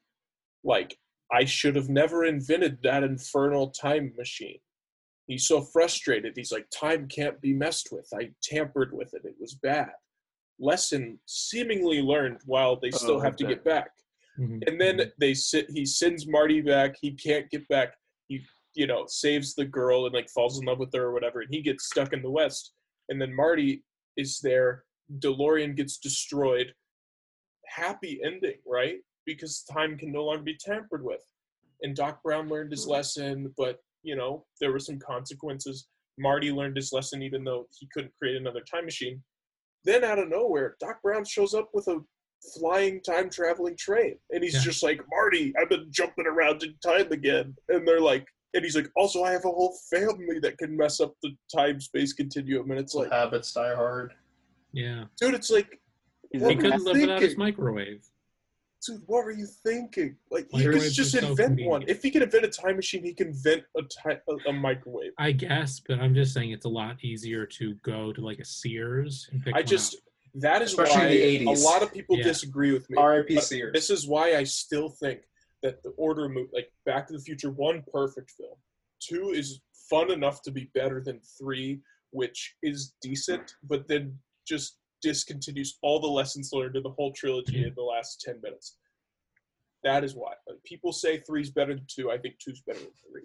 like, I should have never invented that infernal time machine. He's so frustrated. He's like, time can't be messed with. I tampered with it. It was bad. Lesson seemingly learned while they still Oh, have to get back. Mhm. and then they sit he sends marty back he can't get back. He you know saves the girl and like falls in love with her or whatever and he gets stuck in the west. And then marty is there delorean gets destroyed. Happy ending right? Because time can no longer be tampered with. And doc brown learned his lesson but you know there were some consequences. Marty learned his lesson even though he couldn't create another time machine then out of nowhere doc brown shows up with a flying time traveling train and he's Yeah. just like marty i've been jumping around in time again and they're like and he's like also i have a whole family that can mess up the time space continuum and it's like Habits die hard. Yeah. dude it's like He were a you couldn't live without his microwave. Dude what were you thinking like he could just are so invent one if he could invent a time machine he can invent a, ti- a, a microwave I guess, but I'm just saying it's a lot easier to go to like a Sears and pick i one just up. that is Especially in why the a lot of people Yeah. disagree with me R.I.P. Sears. This is why I still think that the order move, like Back to the Future, one perfect film, two is fun enough to be better than three, which is decent, but then just discontinues all the lessons learned in the whole trilogy mhm. in the last ten minutes. That is why like, people say three's better than two. I think two's better than three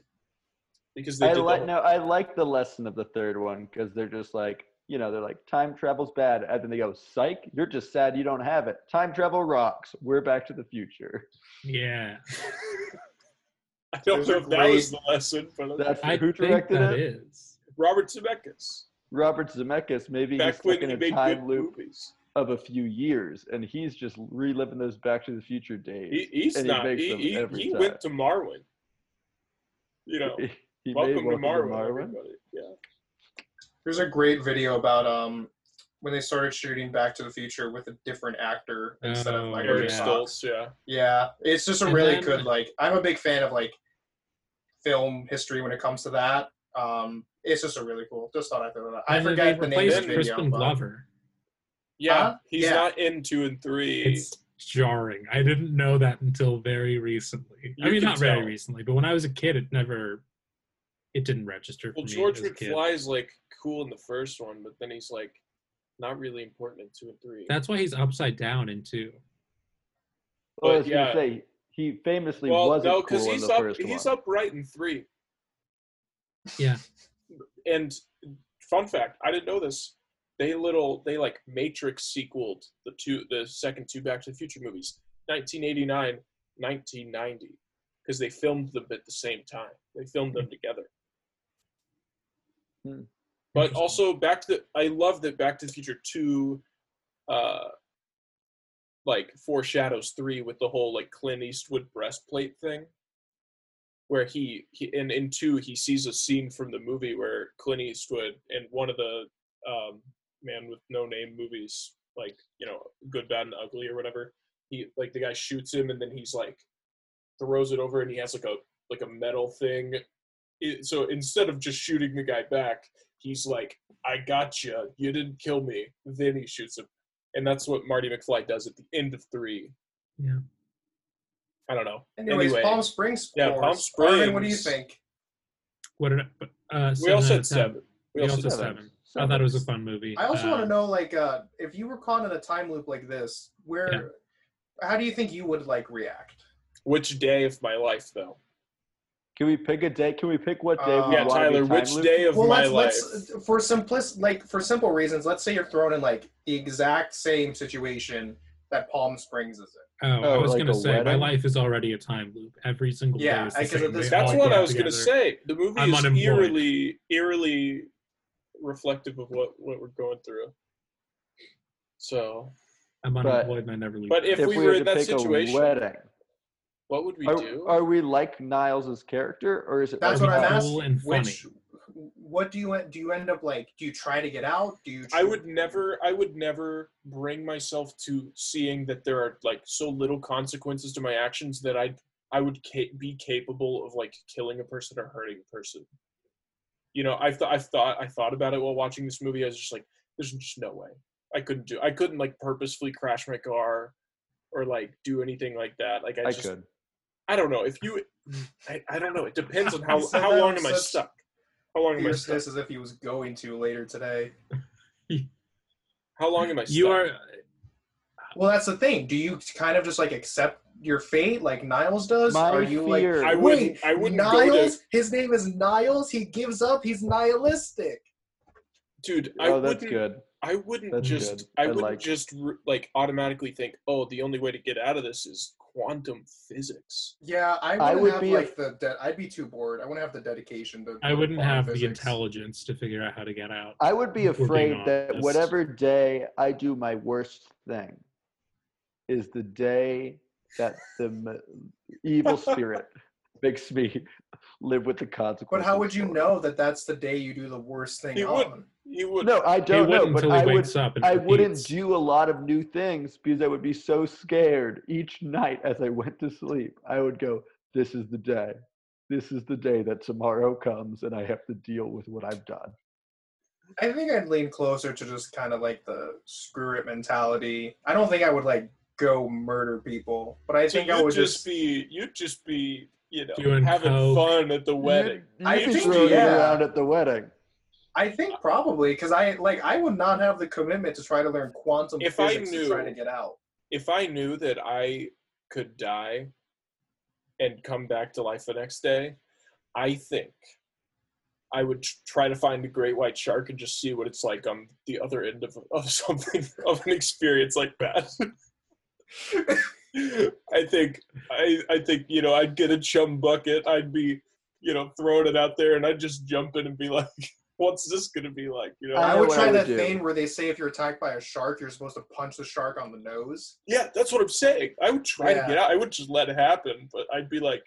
because they I like the no, I like the lesson of the third one because they're just like, you know, they're like time travel's bad, and then they go, "Psych, you're just sad you don't have it. Time travel rocks. We're Back to the Future." Yeah. <laughs> I don't Those know are if that was the lesson, but That's I who think directed that it. is. Robert Zemeckis Robert Zemeckis. Maybe he's back stuck in he a time loop movies. of a few years, and he's just reliving those Back to the Future days. He, he's and he not. makes He, them he, every he time. went to Marwen. You know, <laughs> he made welcome, to Welcome Marwen, Marwen. Yeah. There's a great video about um when they started shooting Back to the Future with a different actor instead of Oh, Michael Eric yeah. Stoltz, yeah. Yeah, it's just a And really then- good like. I'm a big fan of like film history when it comes to that. Um, it's just a really cool. Just thought I'd throw that. I And forget the name of the replaced video. Crispin but- Glover. Yeah, Huh? he's Yeah. not in two and three. It's jarring. I didn't know that until very recently. I mean, can not very recently, but when I was a kid, it never, it didn't register for well, me. George as. McFly is like cool in the first one, but then he's like not really important in two and three. That's why he's upside down in two. Well, I But, was gonna say he famously well, wasn't no, because cool in he's the up. first He's one. upright in three. Yeah. And fun fact, I didn't know this. They little they like Matrix sequeled the two the second two Back to the Future movies, 1989, 1990, because they filmed them at the same time. They filmed them together. Hmm. But also Back to the I love that Back to the Future two, uh, like foreshadows three with the whole like Clint Eastwood breastplate thing where he, he in, in two he sees a scene from the movie where Clint Eastwood in one of the um, Man with No Name movies, like you know, Good, Bad, and Ugly or whatever. He like the guy shoots him and then he's like throws it over and he has like a like a metal thing. It, so instead of just shooting the guy back, he's like, "I got you. You didn't kill me." Then he shoots him, and that's what Marty McFly does at the end of three. Yeah. I don't know. Anyways, Anyway. Palm Springs. Yeah, scores. Palm Arvin, what do you think? What did I, but, uh, We all seven said of 10. seven. We We all all said said seven. seven. I thought it was a fun movie. I also Uh, want to know, like, uh, if you were caught in a time loop like this, where, how do you think you would like react? Which day of my life, though? Can we pick a day? Can we pick what day Uh, we Yeah, Tyler. time Which loop? day of well, my let's life? let's for simplis like for simple reasons. Let's say you're thrown in like the exact same situation that Palm Springs is in. Oh, I Oh, was like gonna a say my life is already a time loop. Every single Yeah, day is the because same. at this That's what I was gonna say. The movie I'm is unemployed. eerily, eerily reflective of what what we're going through. So, I'm But- unemployed and I never leave. but if, If we, we were in that situation, wedding, what would we are, do? are we like Niles' character, or is it? That's like what I'm Niles- asking. Cool and funny. Which what do you en- do? You end up like? Do you try to get out? Do you? I would never I would never bring myself to seeing that there are like so little consequences to my actions that I'd I would ca- be capable of like killing a person or hurting a person. You know, I've th- I've thought I thought about it while watching this movie. I was just like, there's just no way I couldn't do. I couldn't like purposefully crash my car or like do anything like that. Like I, I just could. I don't know if you. I, I don't know. It depends on <laughs> how how long with am I stuck. How long am I fierceness stuck? as if he was going to later today. How long am I <laughs> stuck? You are Well, that's the thing. Do you kind of just like accept your fate like Niles does? My Are you fear- like I wait? wouldn't. I wouldn't go to Niles? His name is Niles. He gives up. He's nihilistic. dude. I Oh, that's wouldn't. good. I wouldn't That's just good. I I wouldn't like- just r- like automatically think, oh, the only way to get out of this is quantum physics. Yeah, I I wouldn't would have be a- like the. De- I'd be too bored. I wouldn't have the dedication to. I wouldn't quantum have the intelligence to figure out how to get out. I would be If we're being afraid that whatever day I do my worst thing is the day that the evil spirit makes me <laughs> live with the consequences. But how would you know that that's the day you do the worst thing He on? wouldn't. He would. No, I don't know, but I would. wakes up and I wouldn't do a lot of new things because I would be so scared each night as I went to sleep. I would go, "This is the day. This is the day that tomorrow comes, and I have to deal with what I've done." I think I'd lean closer to just kind of like the screw it mentality. I don't think I would like go murder people, but I So think I you'd would just, just. be. You'd just be. You know, Doing having coke. fun at the wedding. You, I you think, throw yeah. around at the wedding. I think probably because I like I would not have the commitment to try to learn quantum If I physics to try knew- to get out. If I knew that I could die and come back to life the next day, I think I would try to find a great white shark and just see what it's like on the other end of, of something <laughs> of an experience like that. <laughs> I think I I think you know I'd get a chum bucket. I'd be you know throwing it out there and I'd just jump in and be like, <laughs> "What's this gonna be like?" You know? I I would try I would that do. thing where they say if you're attacked by a shark, you're supposed to punch the shark on the nose. Yeah, that's what I'm saying. I would try Yeah. to get out. I would just let it happen, but I'd be like,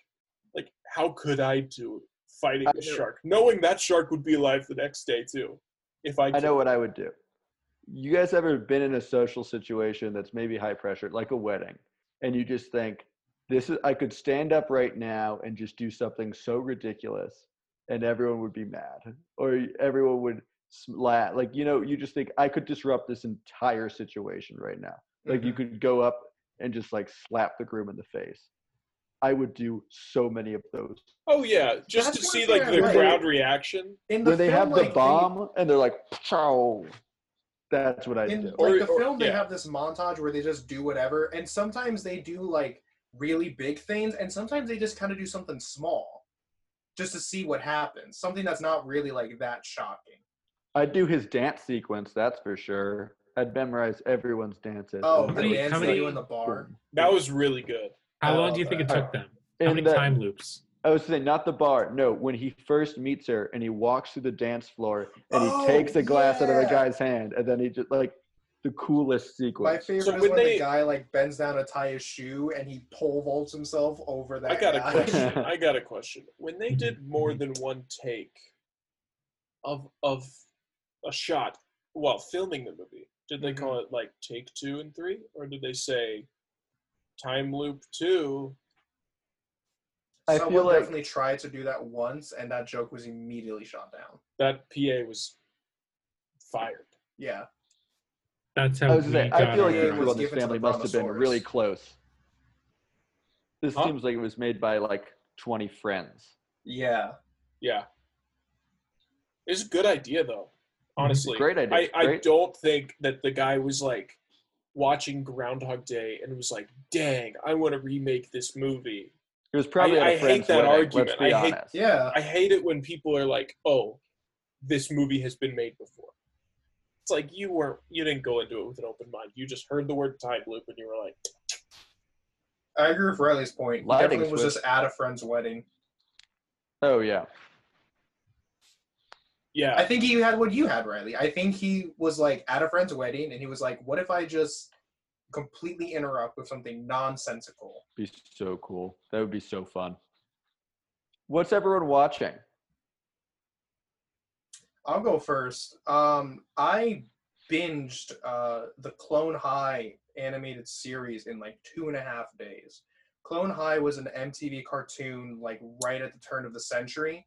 like, how could I do it fighting I a know. shark, knowing that shark would be alive the next day too, if I. I know what I would do. You guys ever been in a social situation that's maybe high pressure, like a wedding, and you just think, "This is I could stand up right now and just do something so ridiculous, and everyone would be mad, or everyone would laugh." Like you know, you just think I could disrupt this entire situation right now. Like you Mhm. could go up and just like slap the groom in the face. I would do so many of those. Oh yeah, just That's to see like the like. crowd reaction. In the When they film, have the like, they- bomb and they're like, "Chow," that's what I in do. like Or- the or- film they yeah. have this montage where they just do whatever and sometimes they do like really big things and sometimes they just kind of do something small just to see what happens something that's not really like that shocking I'd do his dance sequence, that's for sure. I'd memorize everyone's dances. oh and the then, dance how many- in the bar. That was really good. How long do you uh, think it uh, took them? How In many the- time loops? I was saying, not the bar. No, when he first meets her and he walks through the dance floor and he Oh, takes a glass out of a guy's hand and then he just like the coolest sequence. my favorite So is when when they- the guy like bends down to tie his shoe and he pole vaults himself over that I got a question. <laughs> I got a question. When they did more than one take of of a shot while filming the movie, did they mm-hmm. call it like take two and three, or did they say time loop two? I Someone feel like- definitely tried to do that once and that joke was immediately shot down That PA was fired. yeah That's I how was we gonna say, got I feel like the it our- crew was on this given to family the must have been really close. This Huh? seems like it was made by like 20 friends. yeah Yeah. It's a good idea though. Mm-hmm. Honestly. Great idea. I, I Great. don't think that the guy was like watching Groundhog Day and was like, dang, I want to remake this movie. It was probably I- at a I hate friend's that wedding, argument. Let's be I hate- honest. yeah I hate it when people are like, "Oh, this movie has been made before." It's like you weren't, you didn't go into it with an open mind. You just heard the word time loop and you were like, I agree with Riley's point. Lighting definitely was switch. just at a friend's wedding. Oh yeah. "Yeah, I think he had what you had, Riley. I think he was like at a friend's wedding and he was like, what if I just completely interrupt with something nonsensical? Be so cool. That would be so fun. What's everyone watching? I'll go first. Um, I binged uh, the Clone High animated series in like two and a half days. Clone High was an MTV cartoon like right at the turn of the century.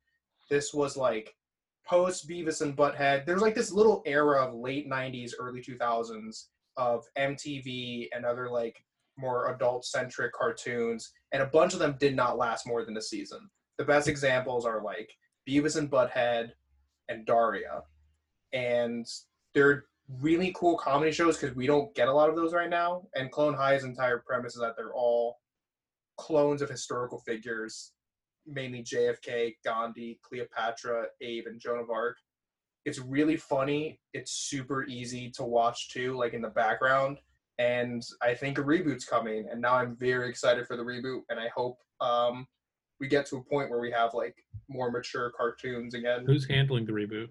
This was like post Beavis and Butthead. There's like this little era of late 90s, early 2000s of MTV and other like more adult centric cartoons, and a bunch of them did not last more than a season. The best examples are like Beavis and Butthead and Daria. And they're really cool comedy shows because we don't get a lot of those right now. And Clone High's entire premise is that they're all clones of historical figures, mainly JFK, Gandhi, Cleopatra, Abe, and Joan of Arc. It's really funny. It's super easy to watch too, like in the background. And I think a reboot's coming, and now I'm very excited for the reboot. And I hope um, we get to a point where we have like more mature cartoons again. Who's handling the reboot?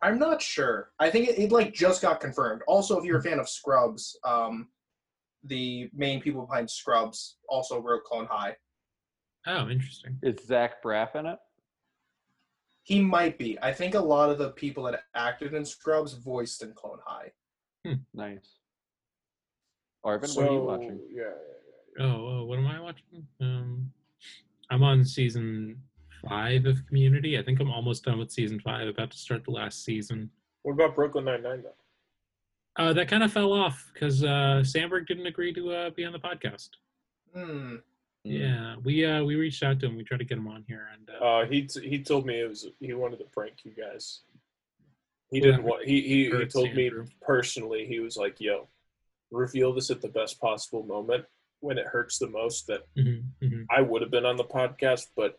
I'm not sure. I think it, it like just got confirmed. Also, if you're a fan of Scrubs, um, the main people behind Scrubs also wrote Clone High. Oh, interesting. Is Zach Braff in it? He might be. I think a lot of the people that acted in Scrubs voiced in Clone High. Nice. Arvin, what are you So, watching? Yeah, yeah, Oh, oh, what am I watching? Um, I'm on season five of Community. I think I'm almost done with season five. About to start the last season. What about Brooklyn Nine Nine though? Uh, that kind of fell off because uh, Samberg didn't agree to uh, be on the podcast. Hmm. Yeah, we uh, we reached out to him. We tried to get him on here, and uh, Uh, he t- he told me it was he wanted to prank you guys. He Well, didn't want. He he, he told me Andrew. personally. He was like, "Yo, reveal this at the best possible moment when it hurts the most." That mhm, mhm. I would have been on the podcast, but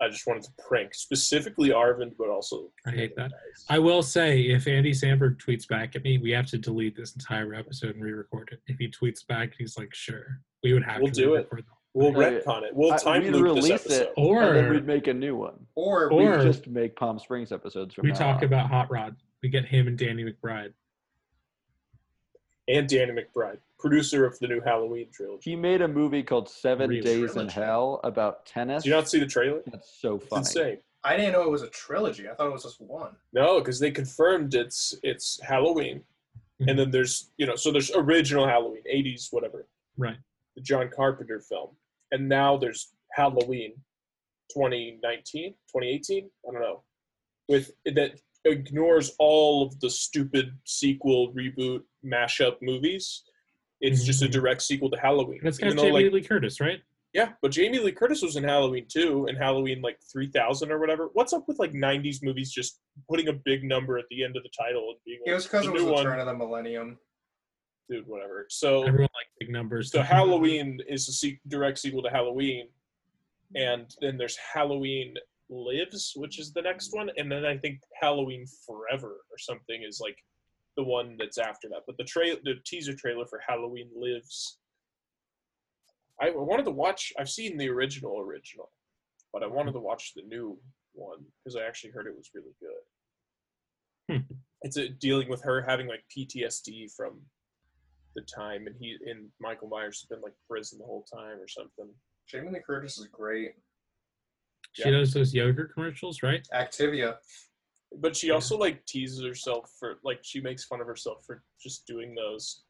I just wanted to prank specifically Arvind, but also I hate that. guys. I will say, if Andy Samberg tweets back at me, we have to delete this entire episode and re-record it. If he tweets back, he's like, "Sure," we would have We'll to do it. We'll Right. retcon it. We'll I- time we'd loop this release episode. it. Or and then we'd make a new one. Or, Or- We just make Palm Springs episodes from We now talk on. about Hot Rod. We get him and Danny McBride. And Danny McBride, producer of the new Halloween trilogy. He made a movie called Seven Real Days in. Hell about tennis. Did you not see the trailer? That's so It's funny. insane. I didn't know it was a trilogy. I thought it was just one. No, because they confirmed it's it's Halloween, Mhm. and then there's you know so there's original Halloween, 80s whatever, Right. the John Carpenter film, and now there's Halloween, 2019, 2018, I don't know, with that ignores all of the stupid sequel, reboot, mashup movies. It's just a Mhm. direct sequel to Halloween. And it's got Even though, Jamie like, Lee Curtis, right? yeah, but Jamie Lee Curtis was in Halloween too, and Halloween like 3000 or whatever. What's up with like 90s movies just putting a big number at the end of the title and being like, It was because "The it was new the one, turn of the millennium. Dude, whatever. So, Everyone likes big numbers. so Halloween is a se- direct sequel to Halloween, and then there's Halloween Lives, which is the next one, and then I think Halloween Forever or something is like the one that's after that. But the trail, the teaser trailer for Halloween Lives, I wanted to watch. I've seen the original original, but I wanted to watch the new one because I actually heard it was really good. Hmm. It's a, dealing with her having like PTSD from the time, and he and Michael Myers has been like prison the whole time or something. Jamie Lee Curtis is great. She does those yogurt commercials, right? Activia. But she also like teases herself for like she makes fun of herself for just doing those.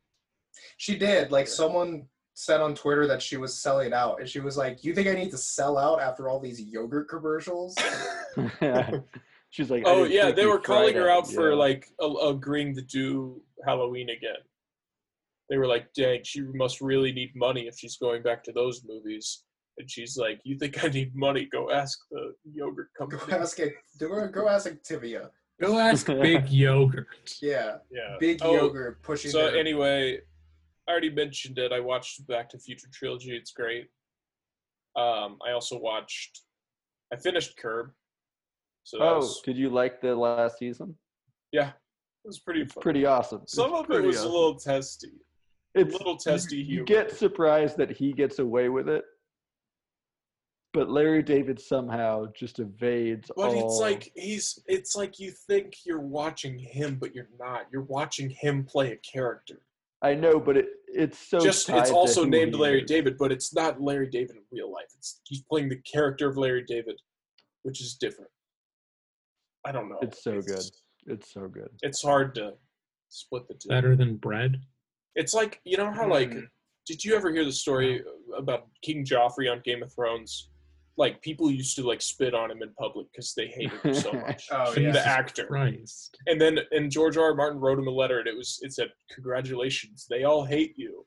She did. Like Yeah. someone said on Twitter that she was selling out, and she was like, "You think I need to sell out after all these yogurt commercials?" <laughs> <laughs> She's like, Oh yeah, they were calling her Friday. out for Yeah. like a- agreeing to do Halloween again. They were like, "Dang, she must really need money if she's going back to those movies." And she's like, "You think I need money? Go ask the yogurt company. go company." ask it. Go, go ask Activia. Go ask <laughs> Big Yogurt. Yeah, Yeah. big Oh, yogurt pushing. So their- anyway, I already mentioned it. I watched Back to Future trilogy. It's great. Um, I also watched. I finished Curb. So Oh, was, did you like the last season? yeah, it was pretty It's fun. pretty awesome. Some It's of it was awesome. a little testy. It's a little testy you, humor. you get surprised that he gets away with it, but Larry David somehow just evades But all. it's like he's. It's like you think you're watching him, but you're not. You're watching him play a character. I know, but it it's so Just tied it's also named Larry is. David, but it's not Larry David in real life. It's he's playing the character of Larry David, which is different. I don't know. It's so good. It's so good. It's hard to split the two. Better than bread. It's like you know how like Mm. did you ever hear the story about King Joffrey on Game of Thrones? Like people used to like spit on him in public because they hated him so <laughs> much. Oh <laughs> the yeah. Jesus actor. Christ. And then and George R. R. Martin wrote him a letter and it was it said, Congratulations, they all hate you.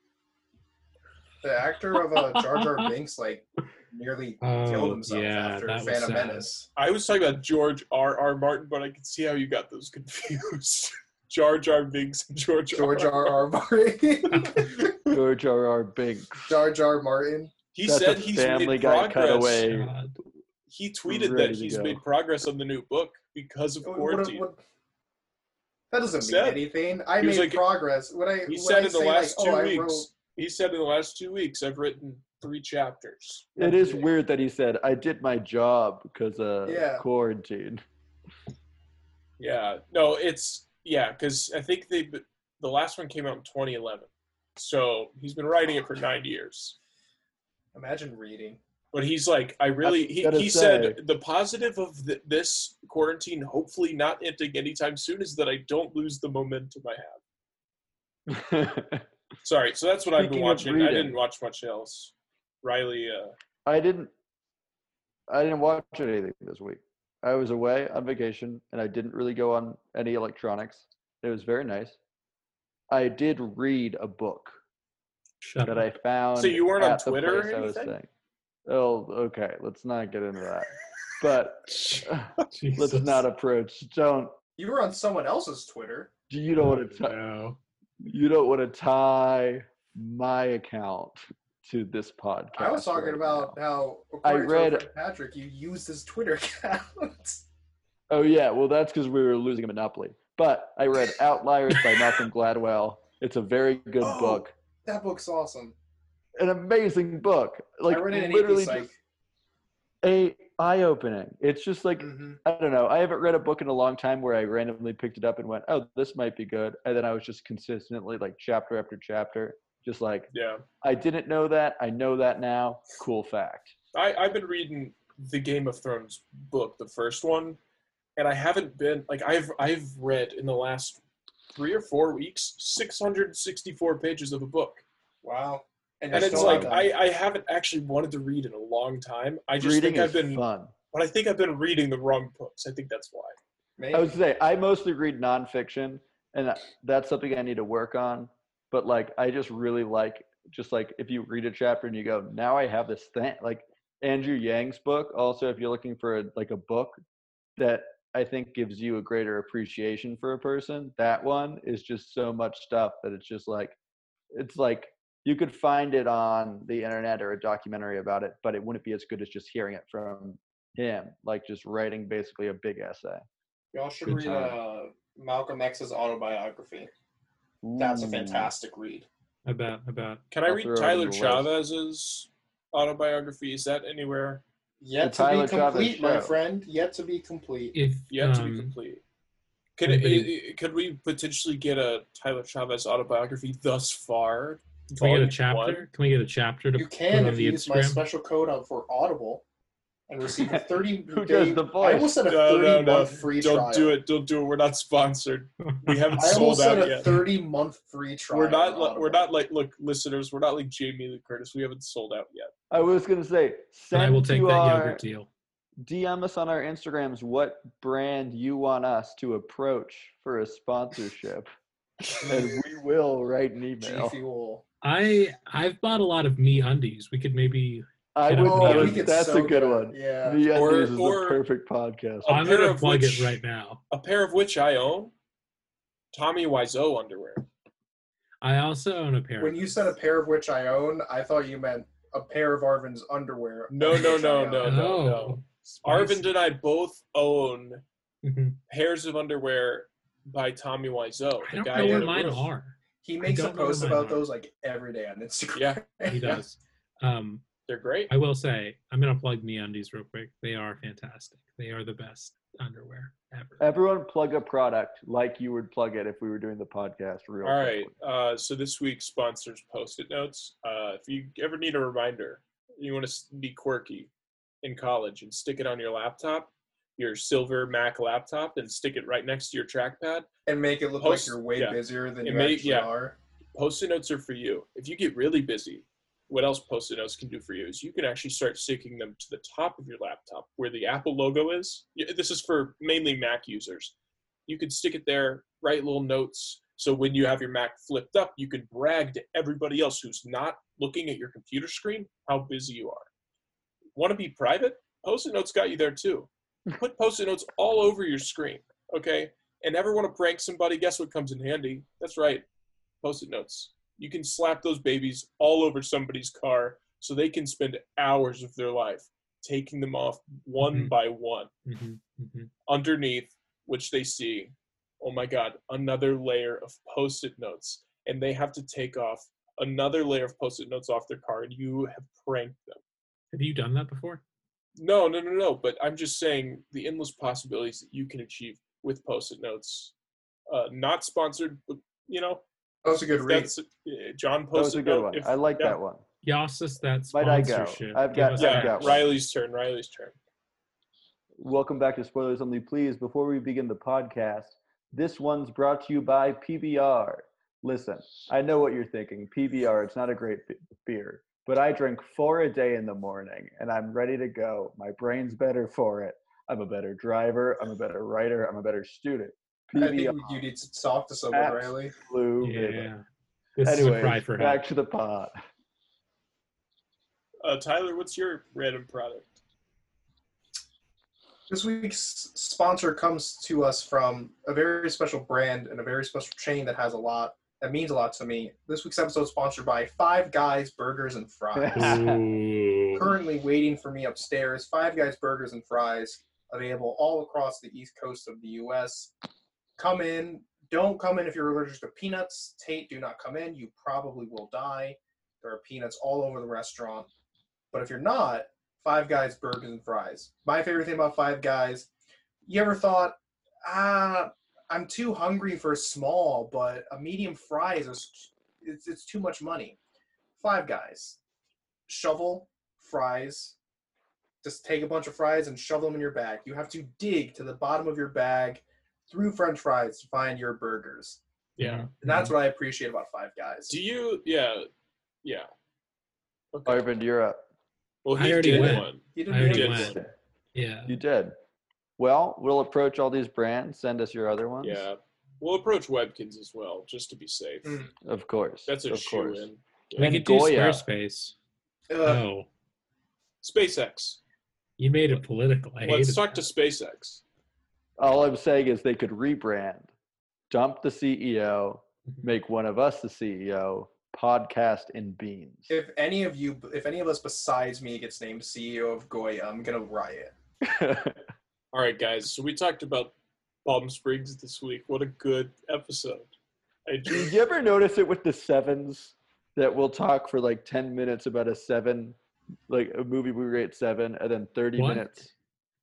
The actor of uh, Jar Jar Binks like nearly Oh, killed himself yeah, after Phantom. Menace. I was talking about George R. R. Martin, but I can see how you got those <laughs> confused. Jar Jar Binks and George George R. R. R. Martin. <laughs> George R. R. Binks. Jar Jar Martin. He That's said he's Family made Guy progress. cutaway. He tweeted that he's made progress on the new book because of What- quarantine. what- that doesn't mean Said- anything. I he made like- progress. What I He when said I in the last like, two oh, weeks. wrote- He said in the last two weeks, I've written three chapters. It is weird that he said, I did my job because of Yeah. quarantine. Yeah, no, it's yeah, because I think they the last one came out in 2011, so he's been writing it for nine years. Imagine reading. But he's like, I really, he, he say- said the positive of th- this quarantine, hopefully not ending anytime soon, is that I don't lose the momentum I have. <laughs> Sorry, so that's what I've been Speaking watching. I didn't watch much else. Riley, uh, I didn't I didn't watch anything this week. I was away on vacation and I didn't really go on any electronics. It was very nice. I did read a book Shut that up. I found. So you weren't on at the Twitter or place I was anything? Oh, okay. Let's not get into that. But <laughs> <laughs> let's not approach. Don't. You were on someone else's Twitter. You don't want to. No. You don't want to tie my account to this podcast. I was talking right about now. how I according to read- Patrick. You used his Twitter <laughs> account. Oh yeah, well that's because we were losing a monopoly. But I read Outliers by <laughs> Malcolm Gladwell. It's a very good Oh. book, that book's awesome. an amazing book. Like I read it in literally just a eye opening. It's just like Mhm. I don't know. I haven't read a book in a long time where I randomly picked it up and went, "Oh, this might be good," and then I was just consistently like chapter after chapter, just like yeah, I didn't know that. I know that now. Cool fact. I, I've been reading the Game of Thrones book, the first one, and I haven't been like I've I've read in the last three or four weeks 664 pages of a book, Wow. and you're it's like I. I haven't actually wanted to read in a long time. I just Reading think I've been, fun. but I think I've been reading the wrong books. I think that's why. Maybe. I would say I mostly read nonfiction, and that's something I need to work on. But like, I just really like just like if you read a chapter and you go, now I have this thing. Like Andrew Yang's book. Also, if you're looking for a, like a book that I think gives you a greater appreciation for a person, that one is just so much stuff that it's just like, it's like you could find it on the internet or a documentary about it, but it wouldn't be as good as just hearing it from him, like just writing basically a big essay. Y'all should Good read uh, Malcolm X's autobiography. That's a fantastic read. About about Can I I'll read throw it on Tyler the list. Chavez's autobiography? Is that anywhere Yet The to be Chavez complete, my show. friend. Yet to be complete. if yet to um, be complete? Could anybody- could we potentially get a Tyler Chavez autobiography thus far? Can we get a Volume chapter? Can we get a chapter to You put can on if the you use my Instagram? special code on for Audible and receive a <laughs> 30 Who day, does the I voice? almost said a No, 30 no, no! month free trial. Don't trial. do it! Don't do it! We're not sponsored. We <laughs> haven't I sold almost said out a yet. 30 month free trial. We're not. on li- We're not like look, listeners. We're not like Jamie Lee Curtis. We haven't sold out yet. I was gonna say, and I send will take to that our, yogurt deal. DM us on our Instagrams what brand you want us to approach for a sponsorship, <laughs> and we will write an G email. Fuel. I I've bought a lot of me undies. We could maybe. I would. up Oh, I would that's so a good do one. Yeah. The Or- Undies is or- the perfect podcast. A I'm pair gonna plug which- it right now. A pair of which I own. Tommy Wiseau underwear. I also own a pair. When you said a pair of which I own, I thought you meant a pair of Arvin's underwear. No, of no, <laughs> no, no, no, oh, no. spicy. Arvind and I both own Mhm. pairs of underwear by Tommy Wiseau. I don't guy know where mine room. are. He makes a post about are. those like every day on Instagram. Yeah, He <laughs> Yeah. does. Um, they're great. I will say I'm gonna plug me undies real quick. They are fantastic. They are the best underwear ever. Everyone plug a product like you would plug it if we were doing the podcast real All right. quickly. Uh, so this week's sponsors post-it notes. Uh, if you ever need a reminder, you want to be quirky in college and stick it on your laptop. your silver Mac laptop and stick it right next to your trackpad. And make it look Post- like you're way yeah. busier than It you may- actually yeah. are. Post-it notes are for you. If you get really busy, what else post-it notes can do for you is you can actually start sticking them to the top of your laptop where the Apple logo is. This is for mainly Mac users. You can stick it there, write little notes. So when you have your Mac flipped up, you can brag to everybody else who's not looking at your computer screen how busy you are. Want to be private? Post-it notes got you there too. <laughs> Put post-it notes all over your screen, okay? And ever want to prank somebody? Guess what comes in handy? That's right, post-it notes. You can slap those babies all over somebody's car so they can spend hours of their life taking them off one Mhm. by one hmm hmm underneath which they see oh my god another layer of post-it notes and they have to take off another layer of post-it notes off their car and you have pranked them Have you done that before? no no no no but i'm just saying the endless possibilities that you can achieve with post-it notes uh, not sponsored but you know That was a good read. that's john That was a good one. if- I like yeah. that one. Yassis, that I sponsorship. I've got- us I've yeah that. got one. riley's turn riley's turn Welcome back to Spoilers Only. Please, before we begin the podcast, this one's brought to you by PBR. Listen, I know what you're thinking. PBR, it's not a great beer, but I drink four a day in the morning and I'm ready to go. My brain's better for it. I'm a better driver. I'm a better writer. I'm a better student. I think you need to talk to someone, Abs- Riley. blue Yeah. ribbon. This is a cry Anyways, for back to the pot. uh, tyler what's your random product This week's sponsor comes to us from a very special brand and a very special chain that has a lot that means a lot to me. This week's episode is sponsored by Five Guys Burgers and Fries. Currently waiting for me upstairs. Five Guys Burgers and Fries available all across the east coast of the U.S. Come in. Don't come in if you're allergic to peanuts. Tate, do not come in. You probably will die. There are peanuts all over the restaurant. But if you're not, Five Guys Burgers and Fries. My favorite thing about Five Guys, you ever thought, ah, I'm too hungry for a small, but a medium fries is it's, it's too much money. Five Guys, shovel fries. Just take a bunch of fries and shovel them in your bag. You have to dig to the bottom of your bag through French fries to find your burgers. yeah And that's what I appreciate about Five Guys. do you yeah yeah okay Arvind, you're up. well I he already did went. one You I already did went. one. Yeah. You did. Well, we'll approach all these brands. Send us your other ones. Yeah, we'll approach Webkinz as well, just to be safe. Mm. Of course. That's a of shoe course. in. We And could do Goya. Squarespace. Ugh. Oh, SpaceX. you made it political. I Let's hated talk that. to SpaceX. All I'm saying is they could rebrand, dump the CEO, mm-hmm. make one of us the CEO, podcast in beans. if any of you, if any of us besides me gets named CEO of Goya, I'm gonna riot. <laughs> All right, guys. So we talked about Palm Springs this week. What a good episode. I Did just, you ever notice it with the sevens that we'll talk for like 10 minutes about a seven, like a movie we rate seven, and then 30 What? minutes?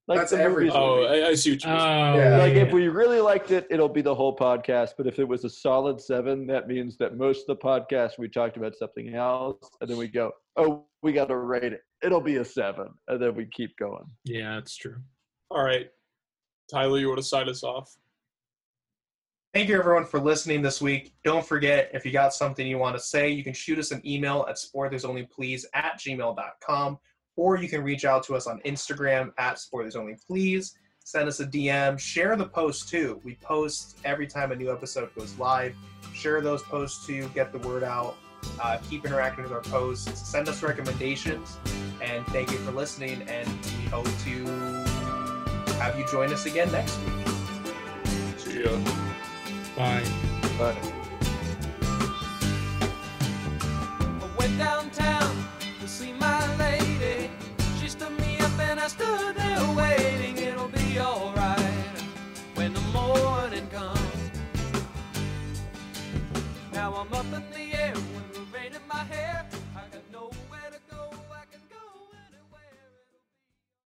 Like That's the every- movies- oh, I, I see what you Oh. Yeah. like yeah. if we really liked it, it'll be the whole podcast. But if it was a solid seven, that means that most of the podcast we talked about something else, and then we go, "Oh, we got to rate it. It'll be a seven. and then we keep going. yeah, that's true. All right, Tyler, you want to sign us off? Thank you everyone for listening this week. Don't forget, if you got something you want to say, you can shoot us an email at spoilersonlyplease at gmail.com or you can reach out to us on Instagram at spoilersonlyplease. Send us a DM. Share the post too. We post every time a new episode goes live. Share those posts too. Get the word out. Uh, keep interacting with our posts. Send us recommendations. And thank you for listening. And we hope to have you join us again next week. See ya. Bye. But I went downtown I stood there waiting, it'll be alright when the morning comes. Now I'm up in the